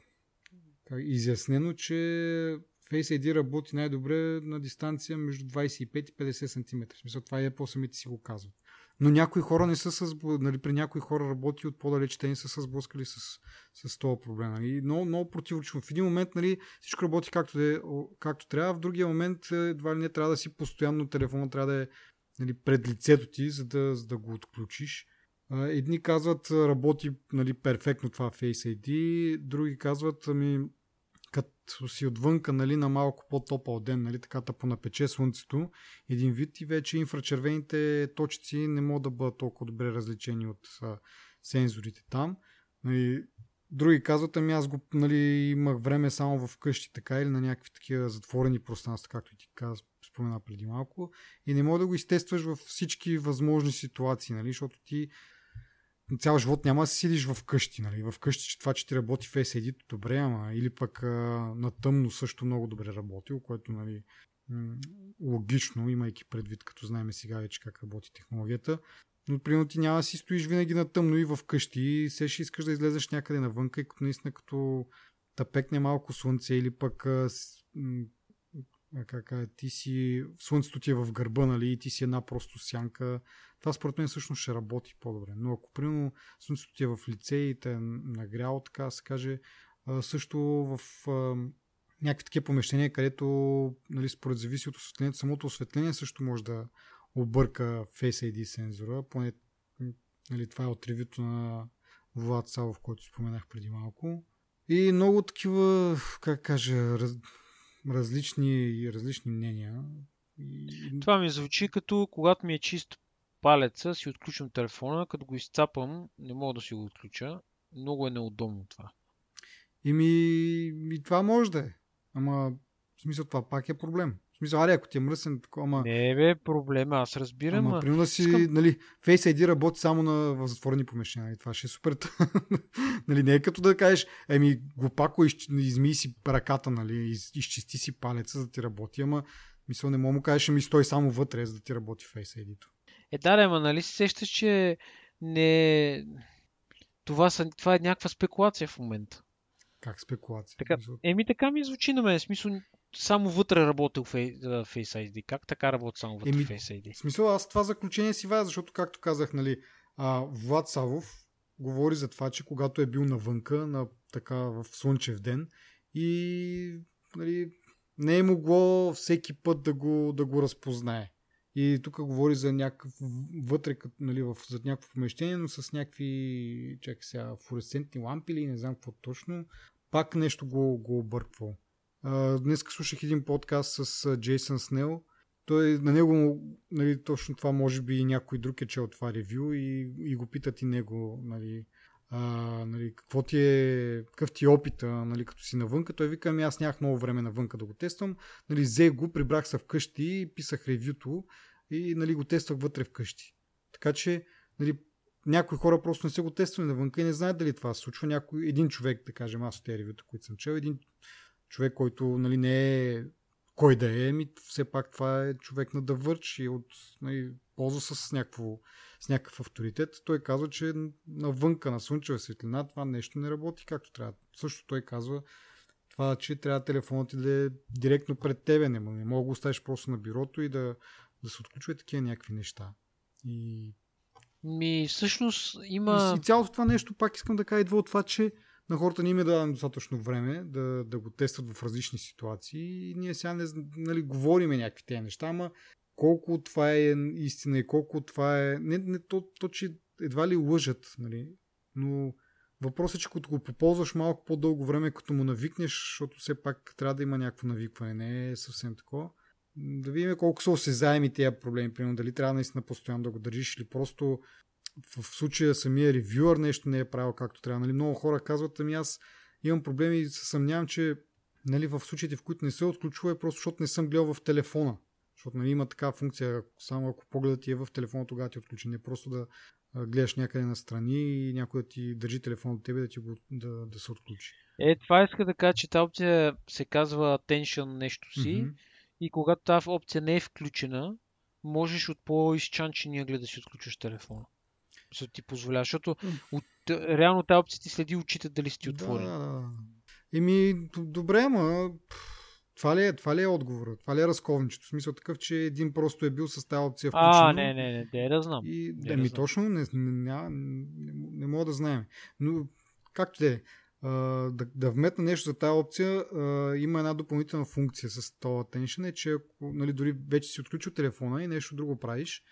Speaker 1: изяснено, че Face ID работи най-добре на дистанция между 25 и 50 см. В смисъл, това е по-самите си го казват. Но някои хора не са с... Нали, при някои хора работи от по-далеч, те не са сблъскали с, с този проблем. Нали. Много, много противоречиво. В един момент нали, всичко работи както, да е, както трябва, в другия момент едва ли не трябва да си постоянно телефона трябва да е нали, пред лицето ти, за да, за да го отключиш. Едни казват работи нали, перфектно това Face ID, други казват ами като си отвънка нали, на малко по-топъл ден, нали, така да понапече слънцето, един вид и вече инфрачервените точици не могат да бъдат толкова добре различени от а, сензорите там. Нали, други казват, ами аз го нали, имах време само в къщи така или на някакви такива затворени пространства, както и ти каза, спомена преди малко. И не мога да го изтестваш във всички възможни ситуации, нали, защото ти цял живот няма да си седиш в къщи. Нали? В къщи, че това, че ти работи в SAD, добре, ама или пък а, на тъмно също много добре работил, което нали, логично, имайки предвид, като знаем сега вече как работи технологията. Но, примерно, ти няма да си стоиш винаги на тъмно и в къщи и се ще искаш да излезеш някъде навънка и като наистина като тъпекне малко слънце или пък а, как, ти си, слънцето ти е в гърба, нали, и ти си една просто сянка, това според мен всъщност ще работи по-добре. Но ако примерно слънцето ти е в лице и те е нагряло, така се каже, също в някакви такива помещения, където нали, според зависи от осветлението, самото осветление също може да обърка Face ID сензора, поне нали, това е от ревюто на Влад Савов, който споменах преди малко. И много такива, как кажа, раз, различни, различни мнения.
Speaker 2: И... Това ми звучи като когато ми е чист палеца си отключвам телефона, като го изцапам, не мога да си го отключа. Много е неудобно това.
Speaker 1: И ми, и това може да е. Ама, в смисъл, това пак е проблем. Смисъл, аре, ако ти е мръсен, такова, ама...
Speaker 2: Не бе, проблема, аз разбирам.
Speaker 1: Ама, примерно си, искам... нали, Face ID работи само на, в затворени помещения. Нали, това ще е супер. нали, не е като да кажеш, еми, глупако, из, измий си ръката, нали, из, изчисти си палеца, за да ти работи, ама, мисъл, не мога му кажеш, ами стой само вътре, за да ти работи Face ID-то.
Speaker 2: Е, да, ама нали се сещаш, че не... Това, са, това е някаква спекулация в момента.
Speaker 1: Как спекулация?
Speaker 2: Така, еми така ми звучи на мен. Смисъл, само вътре работил Face ID. Как така работи само вътре Еми, Face ID?
Speaker 1: В смисъл, аз това заключение си вая, защото, както казах, нали, а, Влад Савов говори за това, че когато е бил навънка, на така в слънчев ден и нали, не е могло всеки път да го, да го разпознае. И тук говори за някакъв вътре, нали, в, за някакво помещение, но с някакви, чакай сега, флуоресцентни лампи или не знам какво точно. Пак нещо го, го обърквал. Днес слушах един подкаст с Джейсън Снел. Той на него, нали, точно това може би и някой друг е чел това ревю и, и го питат и него, нали, а, нали, какво ти е, какъв ти е опита, нали, като си навънка. Той вика, ами аз нямах много време навънка да го тествам. Нали, взех го, прибрах се вкъщи, писах ревюто и нали, го тествах вътре вкъщи. Така че, нали, някои хора просто не се го тествали навънка и не знаят дали това се случва. Някой, един човек, да кажем, аз от тези ревюта, които съм чел, един човек, който нали, не е кой да е, ми все пак това е човек на да върчи от нали, ползва с, някакво, с някакъв авторитет. Той казва, че навънка на слънчева светлина това нещо не работи както трябва. Също той казва това, че трябва телефонът ти да е директно пред тебе. Не, не мога да го оставиш просто на бюрото и да, да се отключва такива някакви неща. И...
Speaker 2: Ми, всъщност има...
Speaker 1: И, и цялото това нещо, пак искам да кажа, идва от това, че на хората не им е дадено достатъчно време да, да го тестват в различни ситуации и ние сега не, нали, говориме някакви тези неща, ама колко това е истина и колко това е... Не, не то, то, че едва ли лъжат, нали? но въпросът е, че като го поползваш малко по-дълго време, като му навикнеш, защото все пак трябва да има някакво навикване, не е съвсем такова. Да видим колко са осезаеми тези проблеми, примерно дали трябва наистина постоянно да го държиш или просто в случая самия ревюър нещо не е правил както трябва. Нали, много хора казват, ами аз имам проблеми и се съмнявам, че нали, в случаите, в които не се отключва, е просто защото не съм гледал в телефона. Защото нали, има такава функция, само ако погледът ти е в телефона, тогава ти отключен. Не просто да гледаш някъде на страни и някой да ти държи телефон от тебе да ти го да, да се отключи.
Speaker 2: Е, това иска да кажа, че тази опция се казва attention нещо си mm-hmm. и когато тази опция не е включена, можеш от по-изчанчения глед да си отключиш телефона се ти позволява, защото от, реално тази опция ти следи очите дали си ти отворен. Да, да.
Speaker 1: Еми, добре, ама това ли, е, това ли е отговорът? Това ли е разковничето? В смисъл такъв, че един просто е бил с тази опция
Speaker 2: включена. А, не, не, не, не, да знам.
Speaker 1: И, да, ми точно, не, не, не, не, не мога да знаем. Но, както да е, да, да вметна нещо за тази опция, а, има една допълнителна функция с това attention, е, че ако нали, дори вече си отключил телефона и нещо друго правиш,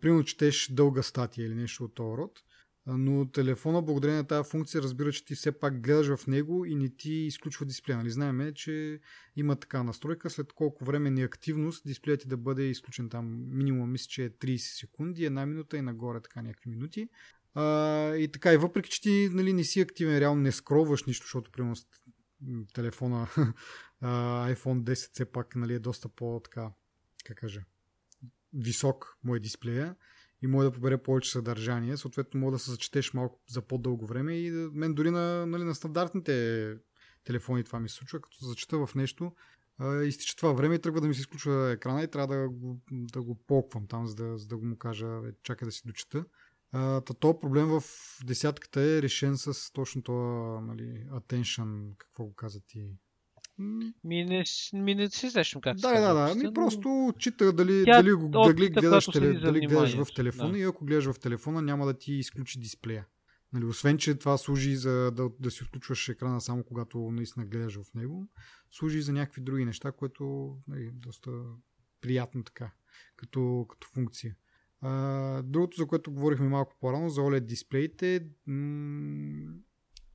Speaker 1: примерно четеш дълга статия или нещо от този род, но телефона, благодарение на тази функция, разбира, че ти все пак гледаш в него и не ти изключва дисплея. Нали? Знаеме, че има така настройка, след колко време неактивност, дисплеят ти да бъде изключен там минимум, мисля, че е 30 секунди, една минута и нагоре така някакви минути. А, и така, и въпреки, че ти нали, не си активен, реално не скроваш нищо, защото примерно телефона iPhone 10 все пак нали, е доста по-така, как кажа, висок му е дисплея и може да побере повече съдържание. Съответно, може да се зачетеш малко за по-дълго време и да, мен дори на, нали, на стандартните телефони това ми се случва, като зачета в нещо, а, изтича това време и тръгва да ми се изключва екрана и трябва да го, да го полквам там, за да, за да го му кажа, чакай да си дочета. Та то проблем в десятката е решен с точно това нали, attention, какво го каза ти,
Speaker 2: ми не, ми не си сещам как
Speaker 1: да, да, да. Ми просто чита дали, Тя, дали, дали, гледаш, теле, дали гледаш в телефона да. и ако гледаш в телефона няма да ти изключи дисплея. Нали, освен, че това служи за да, да си отключваш екрана само когато наистина гледаш в него, служи и за някакви други неща, което е нали, доста приятно така, като, като функция. А, другото, за което говорихме малко по-рано, за OLED дисплеите, м-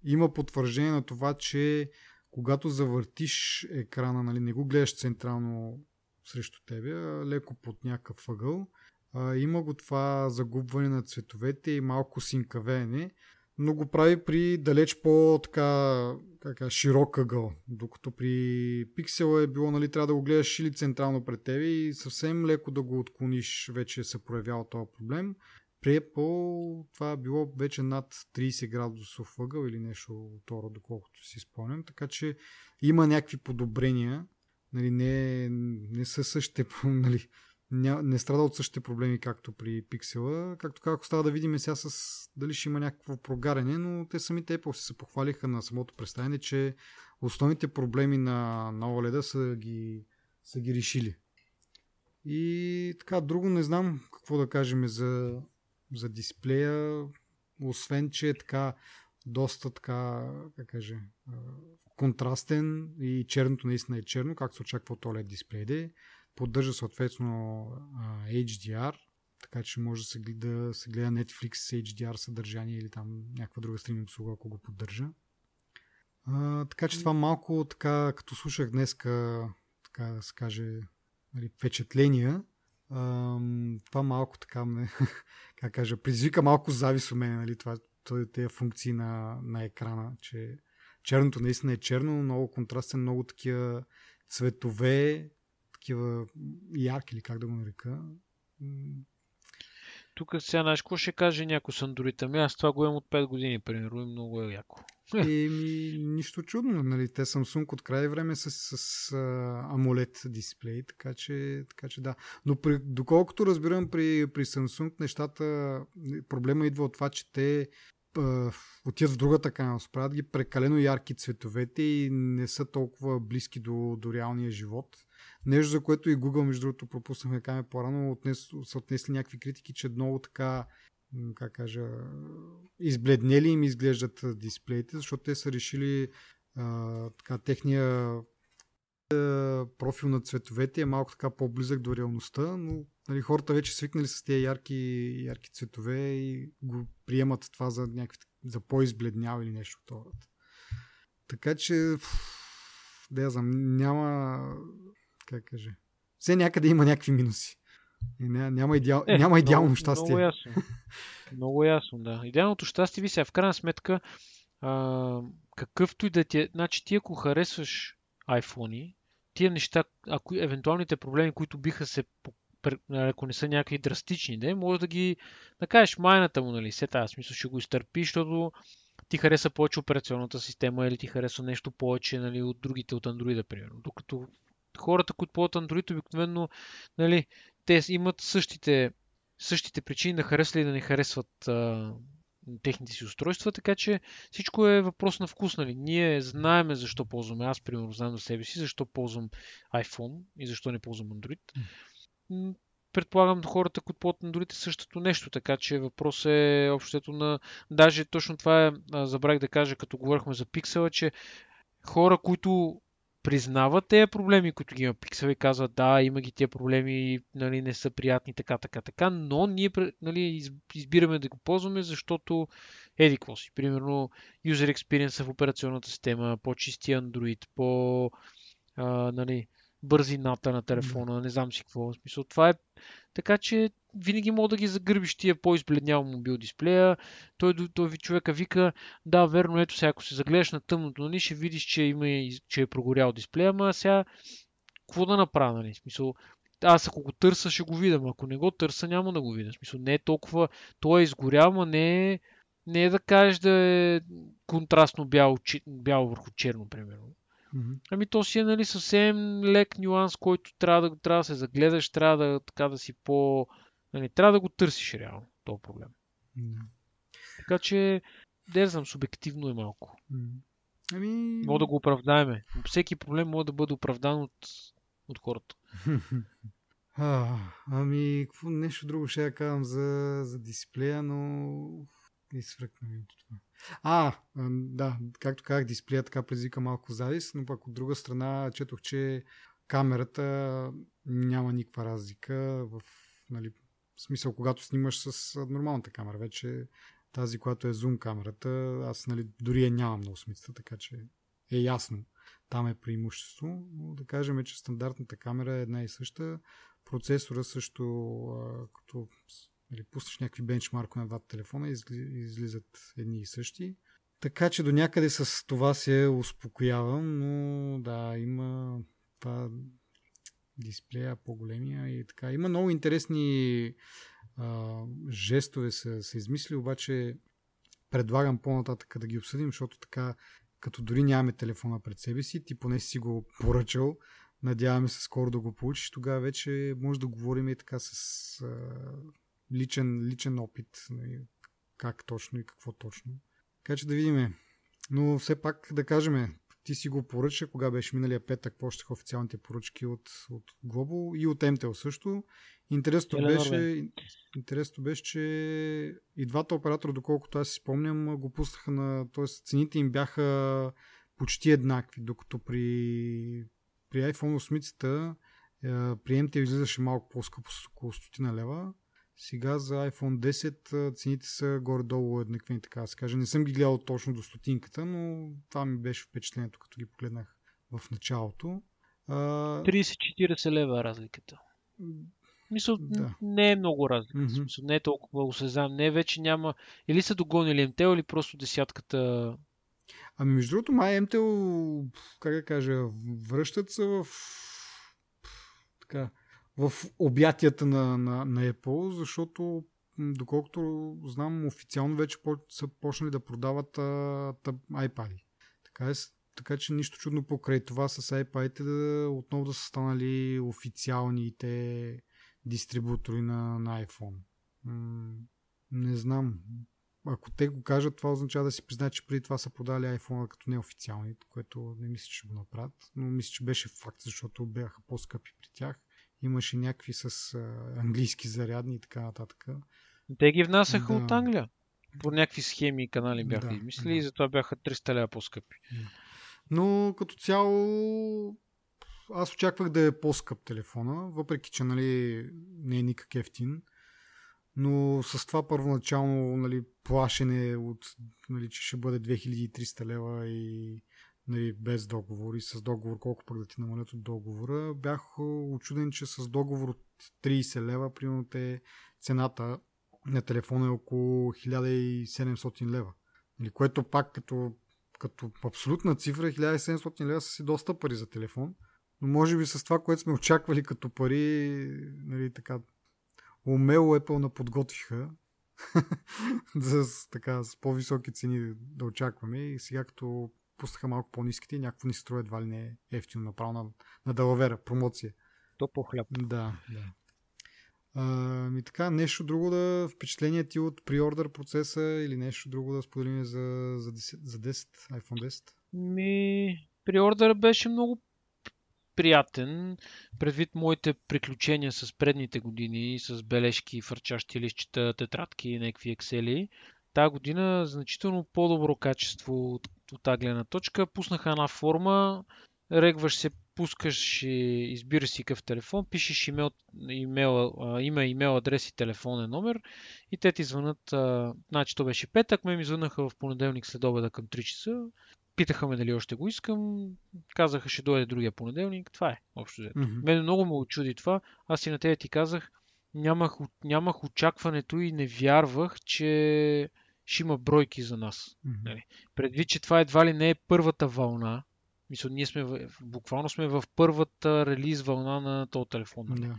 Speaker 1: има потвърждение на това, че когато завъртиш екрана, нали, не го гледаш централно срещу тебе, а леко под някакъв ъгъл, а, има го това загубване на цветовете и малко синкавене, но го прави при далеч по-така така, широк ъгъл. Докато при пиксела е било, нали, трябва да го гледаш или централно пред тебе и съвсем леко да го отклониш, вече се проявява този проблем. Apple това е било вече над 30 градусов ъгъл или нещо второ, доколкото си спомням. Така че има някакви подобрения. Нали, не, не са същите, нали, не, страда от същите проблеми, както при пиксела. Както как става да видим сега с дали ще има някакво прогаряне, но те самите Apple се похвалиха на самото представяне, че основните проблеми на, на OLED са ги, са ги решили. И така, друго не знам какво да кажем за, за дисплея, освен, че е така доста така, как каже, контрастен и черното наистина е черно, както се очаква от OLED дисплей. Поддържа съответно HDR, така че може да се гледа, се гледа Netflix с HDR съдържание или там някаква друга стриминг услуга, ако го поддържа. А, така че това малко така, като слушах днеска, така да се каже, нали, впечатления, това малко така ме, как кажа, предизвика малко завис у мен, нали, това, тези функции на, на екрана, че черното наистина е черно, много контрастен, много такива цветове, такива ярки или как да го нарека.
Speaker 2: Тук сега знаеш какво ще каже някой с Android? Ами аз това го имам от 5 години, примерно, и много е яко.
Speaker 1: Еми, нищо чудно, нали? Те Samsung от край време с, с, с AMOLED дисплей, така че, така че да. Но при, доколкото разбирам при, при Samsung нещата, проблема идва от това, че те отиват в другата крайност. Правят ги прекалено ярки цветовете и не са толкова близки до, до реалния живот. Нещо, за което и Google, между другото, пропуснахме кажем по-рано, отнес, са отнесли някакви критики, че много така как кажа, избледнели им изглеждат дисплеите, защото те са решили а, така, техния профил на цветовете е малко така по-близък до реалността, но нали, хората вече свикнали с тези ярки, ярки цветове и го приемат това за, някакви, за по-избледнял или нещо от. Така че, да я знам, няма, как кажа, все някъде има някакви минуси. Няма, идеал, е, няма идеално много, щастие.
Speaker 2: Много ясно. много ясно, да. Идеалното щастие ви сега, в крайна сметка, а, какъвто и да ти е, значи ти ако харесваш iPhone, тия неща, ако евентуалните проблеми, които биха се ако не са някакви драстични, да, може да ги да кажеш майната му, нали, се тази смисъл ще го изтърпи, защото ти хареса повече операционната система или ти хареса нещо повече нали, от другите от Android, примерно. Докато хората, които ползват Android, обикновено нали, те имат същите, същите причини да харесват или да не харесват а, техните си устройства, така че всичко е въпрос на вкус. Нали? Ние знаеме защо ползваме. Аз, примерно, знам за себе си, защо ползвам iPhone и защо не ползвам Android. Предполагам, хората, които ползват Android е същото нещо, така че въпрос е общото на... Даже точно това е, забравих да кажа, като говорихме за пиксела, че хора, които признават тези проблеми, които ги има Pixel и казват да, има ги тези проблеми, нали, не са приятни, така, така, така, но ние нали, избираме да го ползваме, защото еди какво си. Примерно, user experience в операционната система, по-чисти Android, по а, нали, бързината на телефона, не знам си какво. Смисъл, това е така, че винаги мога да ги загърбиш тия по-избледнял мобил дисплея. Той, той ви човека вика, да, верно, ето сега, ако се загледаш на тъмното, нали, ще видиш, че, има, че е прогорял дисплея, ама сега какво да направя, нали? Смисъл, аз ако го търса, ще го видя, ако не го търса, няма да го видя. Смисъл, не е толкова, той е изгорял, но не е, не е да кажеш да е контрастно бяло, бяло върху черно, примерно. Mm-hmm. Ами то си е нали, съвсем лек нюанс, който трябва да, трябва да се загледаш, трябва да, така да си по... Нали, трябва да го търсиш реално, този проблем. Mm-hmm. Така че, да знам, субективно е малко. Mm-hmm. Ами... Мога да го оправдаеме. Всеки проблем може да бъде оправдан от, от хората.
Speaker 1: а, ами, какво нещо друго ще я казвам за, за дисплея, но не свръкна ми от това. А, да, както казах, дисплея така предизвика малко завис, но пък от друга страна четох, че камерата няма никаква разлика в, нали, смисъл, когато снимаш с нормалната камера. Вече тази, която е зум камерата, аз нали, дори я нямам на осмицата, така че е ясно. Там е преимущество, но да кажем, че стандартната камера е една и съща. Процесора също, като нали, пуснеш някакви бенчмаркове на двата телефона и излизат едни и същи. Така че до някъде с това се успокоявам, но да, има това дисплея по-големия и така. Има много интересни а, жестове са, са измисли, обаче предлагам по-нататък да ги обсъдим, защото така, като дори нямаме телефона пред себе си, ти поне си го поръчал, надяваме се скоро да го получиш, тогава вече може да говорим и така с а, личен, личен опит, нали, как точно и какво точно. Така че да видим. Но все пак да кажем, ти си го поръча, кога беше миналия петък, почнаха официалните поръчки от, от Global и от MTL също. Интересното беше, интересното беше, че и двата оператора, доколкото аз си спомням, го пуснаха на... т.е. цените им бяха почти еднакви, докато при, при iPhone 8 при MTL излизаше малко по-скъпо с около 100 лева. Сега за iPhone 10 цените са горе-долу еднакви, така да се каже. Не съм ги гледал точно до стотинката, но това ми беше впечатлението, като ги погледнах в началото.
Speaker 2: 30-40 лева е разликата. Мисля, да. не е много разлика. Mm-hmm. Смисъл, не е толкова осезаем. Не, вече няма. Или са догонили МТЛ, или просто десятката.
Speaker 1: Ами, между другото, май МТЛ, как да кажа, връщат се в така, в обятията на, на, на Apple, защото доколкото знам, официално вече са почнали да продават а, тъп, iPad. Така, е, така че нищо чудно покрай това с iPad да отново да са станали официалните дистрибутори на, на iPhone. М- не знам. Ако те го кажат, това означава да си признаят, че преди това са подали iPhone като неофициални, което не мисля, че го направят. Но мисля, че беше факт, защото бяха по-скъпи при тях имаше някакви с а, английски зарядни и така нататък.
Speaker 2: Те ги внасяха да. от Англия. По някакви схеми и канали бяха да, измислили да. и затова бяха 300 лева по-скъпи.
Speaker 1: Но като цяло аз очаквах да е по-скъп телефона, въпреки че нали, не е никак ефтин. Но с това първоначално нали, плашене от, нали, че ще бъде 2300 лева и нали, без договор и с договор, колко пък да ти намалят от договора, бях очуден, че с договор от 30 лева, примерно те цената на телефона е около 1700 лева. Нали, което пак като, като абсолютна цифра 1700 лева са си доста пари за телефон. Но може би с това, което сме очаквали като пари, нали, така, умело Apple на подготвиха за така, с по-високи цени да очакваме. И сега като пуснаха малко по-низките и някакво ни струва едва ли не ефтино направо на, на Далавера, промоция.
Speaker 2: То по хляб.
Speaker 1: Да, да. А, ми така, нещо друго да впечатление ти от приордър процеса или нещо друго да споделим за, за, 10, за 10, iPhone 10?
Speaker 2: Ми, приордър беше много приятен, предвид моите приключения с предните години, с бележки, фърчащи лищчета, тетрадки и някакви ексели. Тази година значително по-добро качество от от тази гледна точка. Пуснаха една форма, регваш се, пускаш и избираш си какъв телефон, пишеш имейл, имейл, име, имейл, адрес и телефонен номер. И те ти звънат, а, значи то беше петък, ме ми звънаха в понеделник след обеда към 3 часа, питаха ме дали още го искам, казаха ще дойде другия понеделник, това е общо взето. Mm-hmm. Мене много ме очуди това, аз и на тебе ти казах, нямах, нямах очакването и не вярвах, че ще има бройки за нас. Mm-hmm. Предвид, че това едва ли не е първата вълна, мисля, ние сме в, буквално сме в първата релиз вълна на този телефон. Нали? Yeah.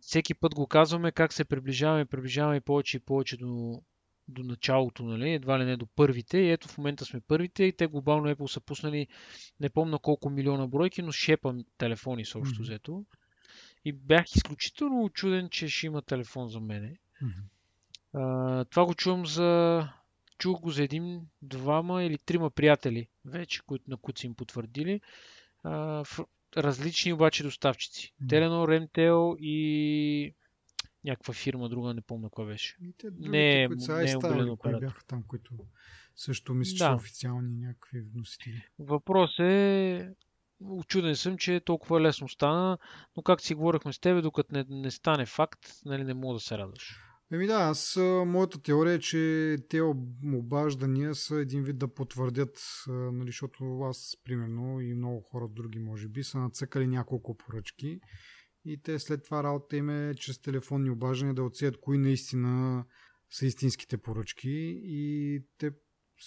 Speaker 2: Всеки път го казваме как се приближаваме, приближаваме повече и повече до, до началото, нали? едва ли не до първите. И ето в момента сме първите и те глобално Apple са пуснали не помня колко милиона бройки, но шепа телефони също mm-hmm. взето. И бях изключително очуден, че ще има телефон за мене. Mm-hmm. А, това го чувам за... Чух го за един, двама или трима приятели вече, които, на които са им потвърдили. А, в, различни обаче доставчици. Теленор, Ремтел и някаква фирма друга, не помня коя беше.
Speaker 1: И те другите, не, е, които са не е оголен бяха там, които също мисля, да. че са официални някакви вносители.
Speaker 2: Въпрос е Очуден съм, че толкова лесно стана, но как си говорихме с тебе, докато не, не стане факт, нали, не мога да се радваш.
Speaker 1: Еми да, аз, моята теория е, че те обаждания са един вид да потвърдят, нали, защото аз, примерно, и много хора други, може би, са нацъкали няколко поръчки и те след това работа им е чрез телефонни обаждания да отсеят кои наистина са истинските поръчки и те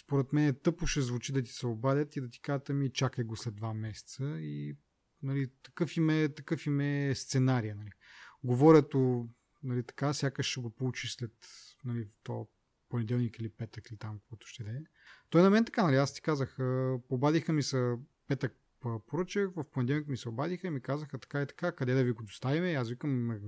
Speaker 1: според мен е тъпо ще звучи да ти се обадят и да ти кажат ми чакай го след два месеца и нали, такъв, им е, такъв им е сценария. Нали. Говорят нали, така, сякаш ще го получиш след нали, то понеделник или петък или там, каквото ще да е. Той на мен така, нали, аз ти казах, обадиха ми се петък поръчах, в понеделник ми се обадиха и ми казаха така и така, къде да ви го доставим. И аз викам,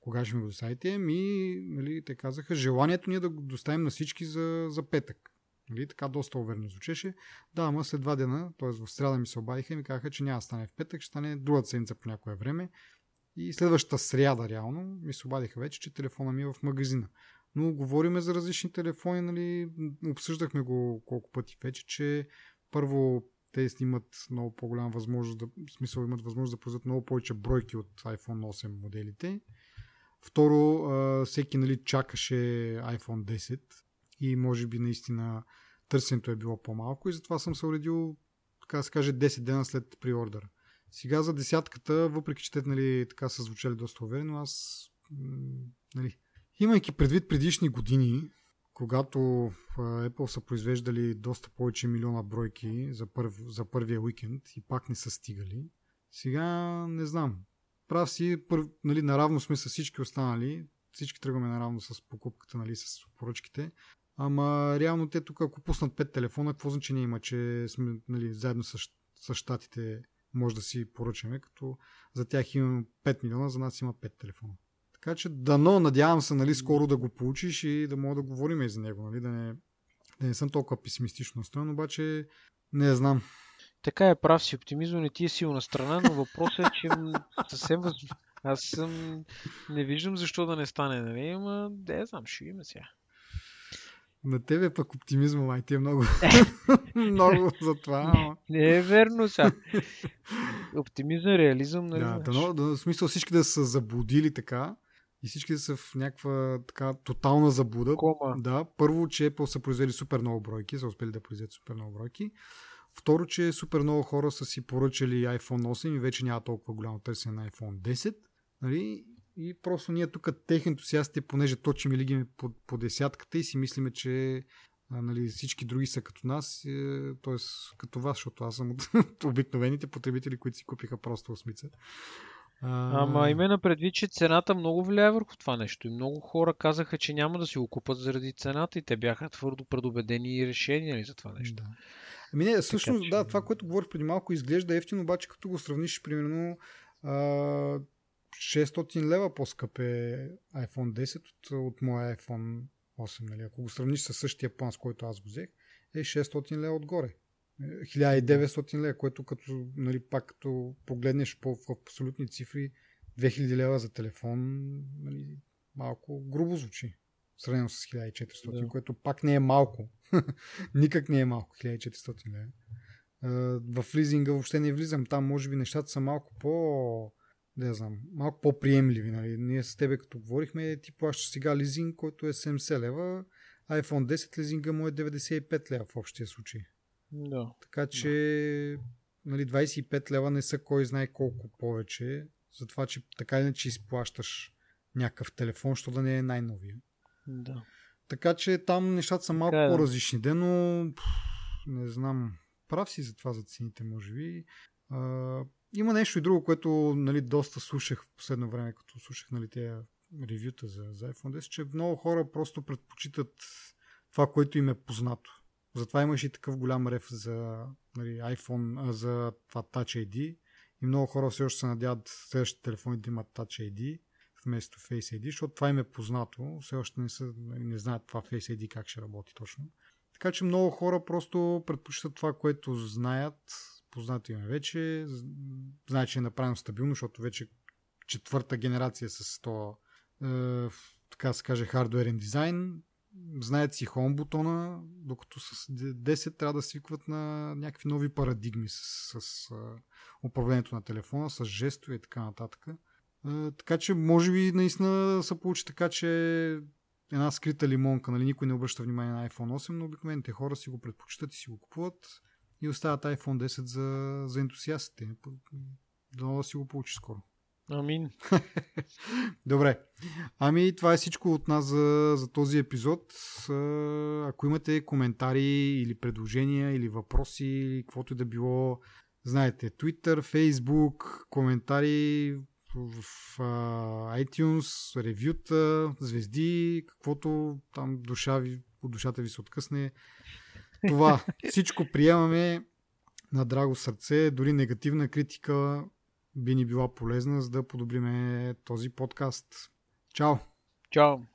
Speaker 1: кога ще ми го доставите? Ми, нали, те казаха, желанието ни е да го доставим на всички за, за петък. Нали? Така доста уверено звучеше. Да, ама след два дена, т.е. в сряда ми се обадиха и ми казаха, че няма да стане в петък, ще стане другата седмица по някое време. И следващата сряда, реално, ми се обадиха вече, че телефона ми е в магазина. Но говориме за различни телефони, нали, обсъждахме го колко пъти вече, че първо те имат много по-голяма възможност, да, в смисъл имат възможност да произведат много повече бройки от iPhone 8 моделите. Второ, всеки нали, чакаше iPhone 10 и може би наистина търсенето е било по-малко и затова съм се уредил, така да се каже, 10 дена след приордър. Сега за десятката, въпреки че те нали, така са звучали доста уверено, аз нали, имайки предвид предишни години, когато Apple са произвеждали доста повече милиона бройки за, първ, за първия уикенд и пак не са стигали, сега не знам. Прав си, пър, нали, наравно сме с всички останали, всички тръгваме наравно с покупката, нали, с поръчките. Ама реално те тук, ако пуснат 5 телефона, какво значение има, че сме нали, заедно с, с щатите може да си поръчаме, като за тях имаме 5 милиона, за нас има 5 телефона. Така че дано, надявам се, нали, скоро да го получиш и да мога да говорим и за него, нали, да не, да не съм толкова песимистично настроен, обаче не знам.
Speaker 2: Така е, прав си, оптимизъм не ти е силна страна, но въпросът е, че съвсем въз... аз съм... не виждам защо да не стане, нали, ама да знам, ще видим сега.
Speaker 1: На тебе пък оптимизма, май, ти е много, много за това.
Speaker 2: Не, не е верно сега. Оптимизъм, реализъм, нали?
Speaker 1: Да, да, но, да, в смисъл всички да са заблудили така и всички да са в някаква така тотална заблуда.
Speaker 2: Кома.
Speaker 1: Да, първо, че Apple са произвели супер много бройки, са успели да произведат супер много бройки. Второ, че супер много хора са си поръчали iPhone 8 и вече няма толкова голямо търсене на iPhone 10. Нали? И просто ние тук техни ентусиасти, понеже точим и лигиме по, по десятката и си мислиме, че а, нали, всички други са като нас, е, т.е. като вас, защото аз съм от, от обикновените потребители, които си купиха просто осмица.
Speaker 2: А... Ама именно предвид, че цената много влияе върху това нещо. И много хора казаха, че няма да си го купат заради цената и те бяха твърдо предубедени и решени нали, за това нещо.
Speaker 1: Да. Ами не, всъщност, така, че... да, това, което говорих преди малко, изглежда ефтино, обаче като го сравниш, примерно, а, 600 лева по-скъп е iPhone 10 от, от моя iPhone 8. Нали? Ако го сравниш с същия план, с който аз го взех, е 600 лева отгоре. 1900 лева, което като, нали, пак като погледнеш по, в абсолютни цифри, 2000 лева за телефон, нали, малко грубо звучи. Сравнено с 1400, да. което пак не е малко. Никак не е малко, 1400 лева. В лизинга въобще не влизам. Там може би нещата са малко по не знам, малко по-приемливи. Нали? Ние с тебе като говорихме, ти плащаш сега лизинг, който е 70 лева, iPhone 10 лизинга му е 95 лева в общия случай.
Speaker 2: Да.
Speaker 1: Така че да. нали, 25 лева не са кой знае колко повече, затова, че така иначе изплащаш някакъв телефон, що да не е най-новия.
Speaker 2: Да.
Speaker 1: Така че там нещата са малко така, по-различни, да. но не знам. Прав си за това за цените, може би. А, има нещо и друго, което нали, доста слушах в последно време, като слушах нали, тези ревюта за, за iPhone 10, че много хора просто предпочитат това, което им е познато. Затова имаше и такъв голям реф за нали, iPhone, за това Touch ID. И много хора все още се надяват следващите телефони да имат Touch ID вместо Face ID, защото това им е познато. Все още не, са, не знаят това Face ID как ще работи точно. Така че много хора просто предпочитат това, което знаят, познато им е вече, знае, че е направено стабилно, защото вече четвърта генерация с то, е, така се каже, хардуерен дизайн, знаят си хом бутона, докато с 10 трябва да свикват на някакви нови парадигми с, с uh, управлението на телефона, с жестове и така нататък. Uh, така че може би наистина се получи така, че една скрита лимонка, нали, никой не обръща внимание на iPhone 8, но обикновените хора си го предпочитат и си го купуват и оставят iPhone 10 за, за ентусиастите. Дано да си го получи скоро.
Speaker 2: Амин.
Speaker 1: Добре. Ами това е всичко от нас за, за този епизод. Ако имате коментари или предложения или въпроси или каквото и да било, знаете, Twitter, Facebook, коментари в uh, iTunes, ревюта, звезди, каквото там душа ви, от душата ви се откъсне. Това всичко приемаме на драго сърце, дори негативна критика би ни била полезна, за да подобриме този подкаст. Чао!
Speaker 2: Чао!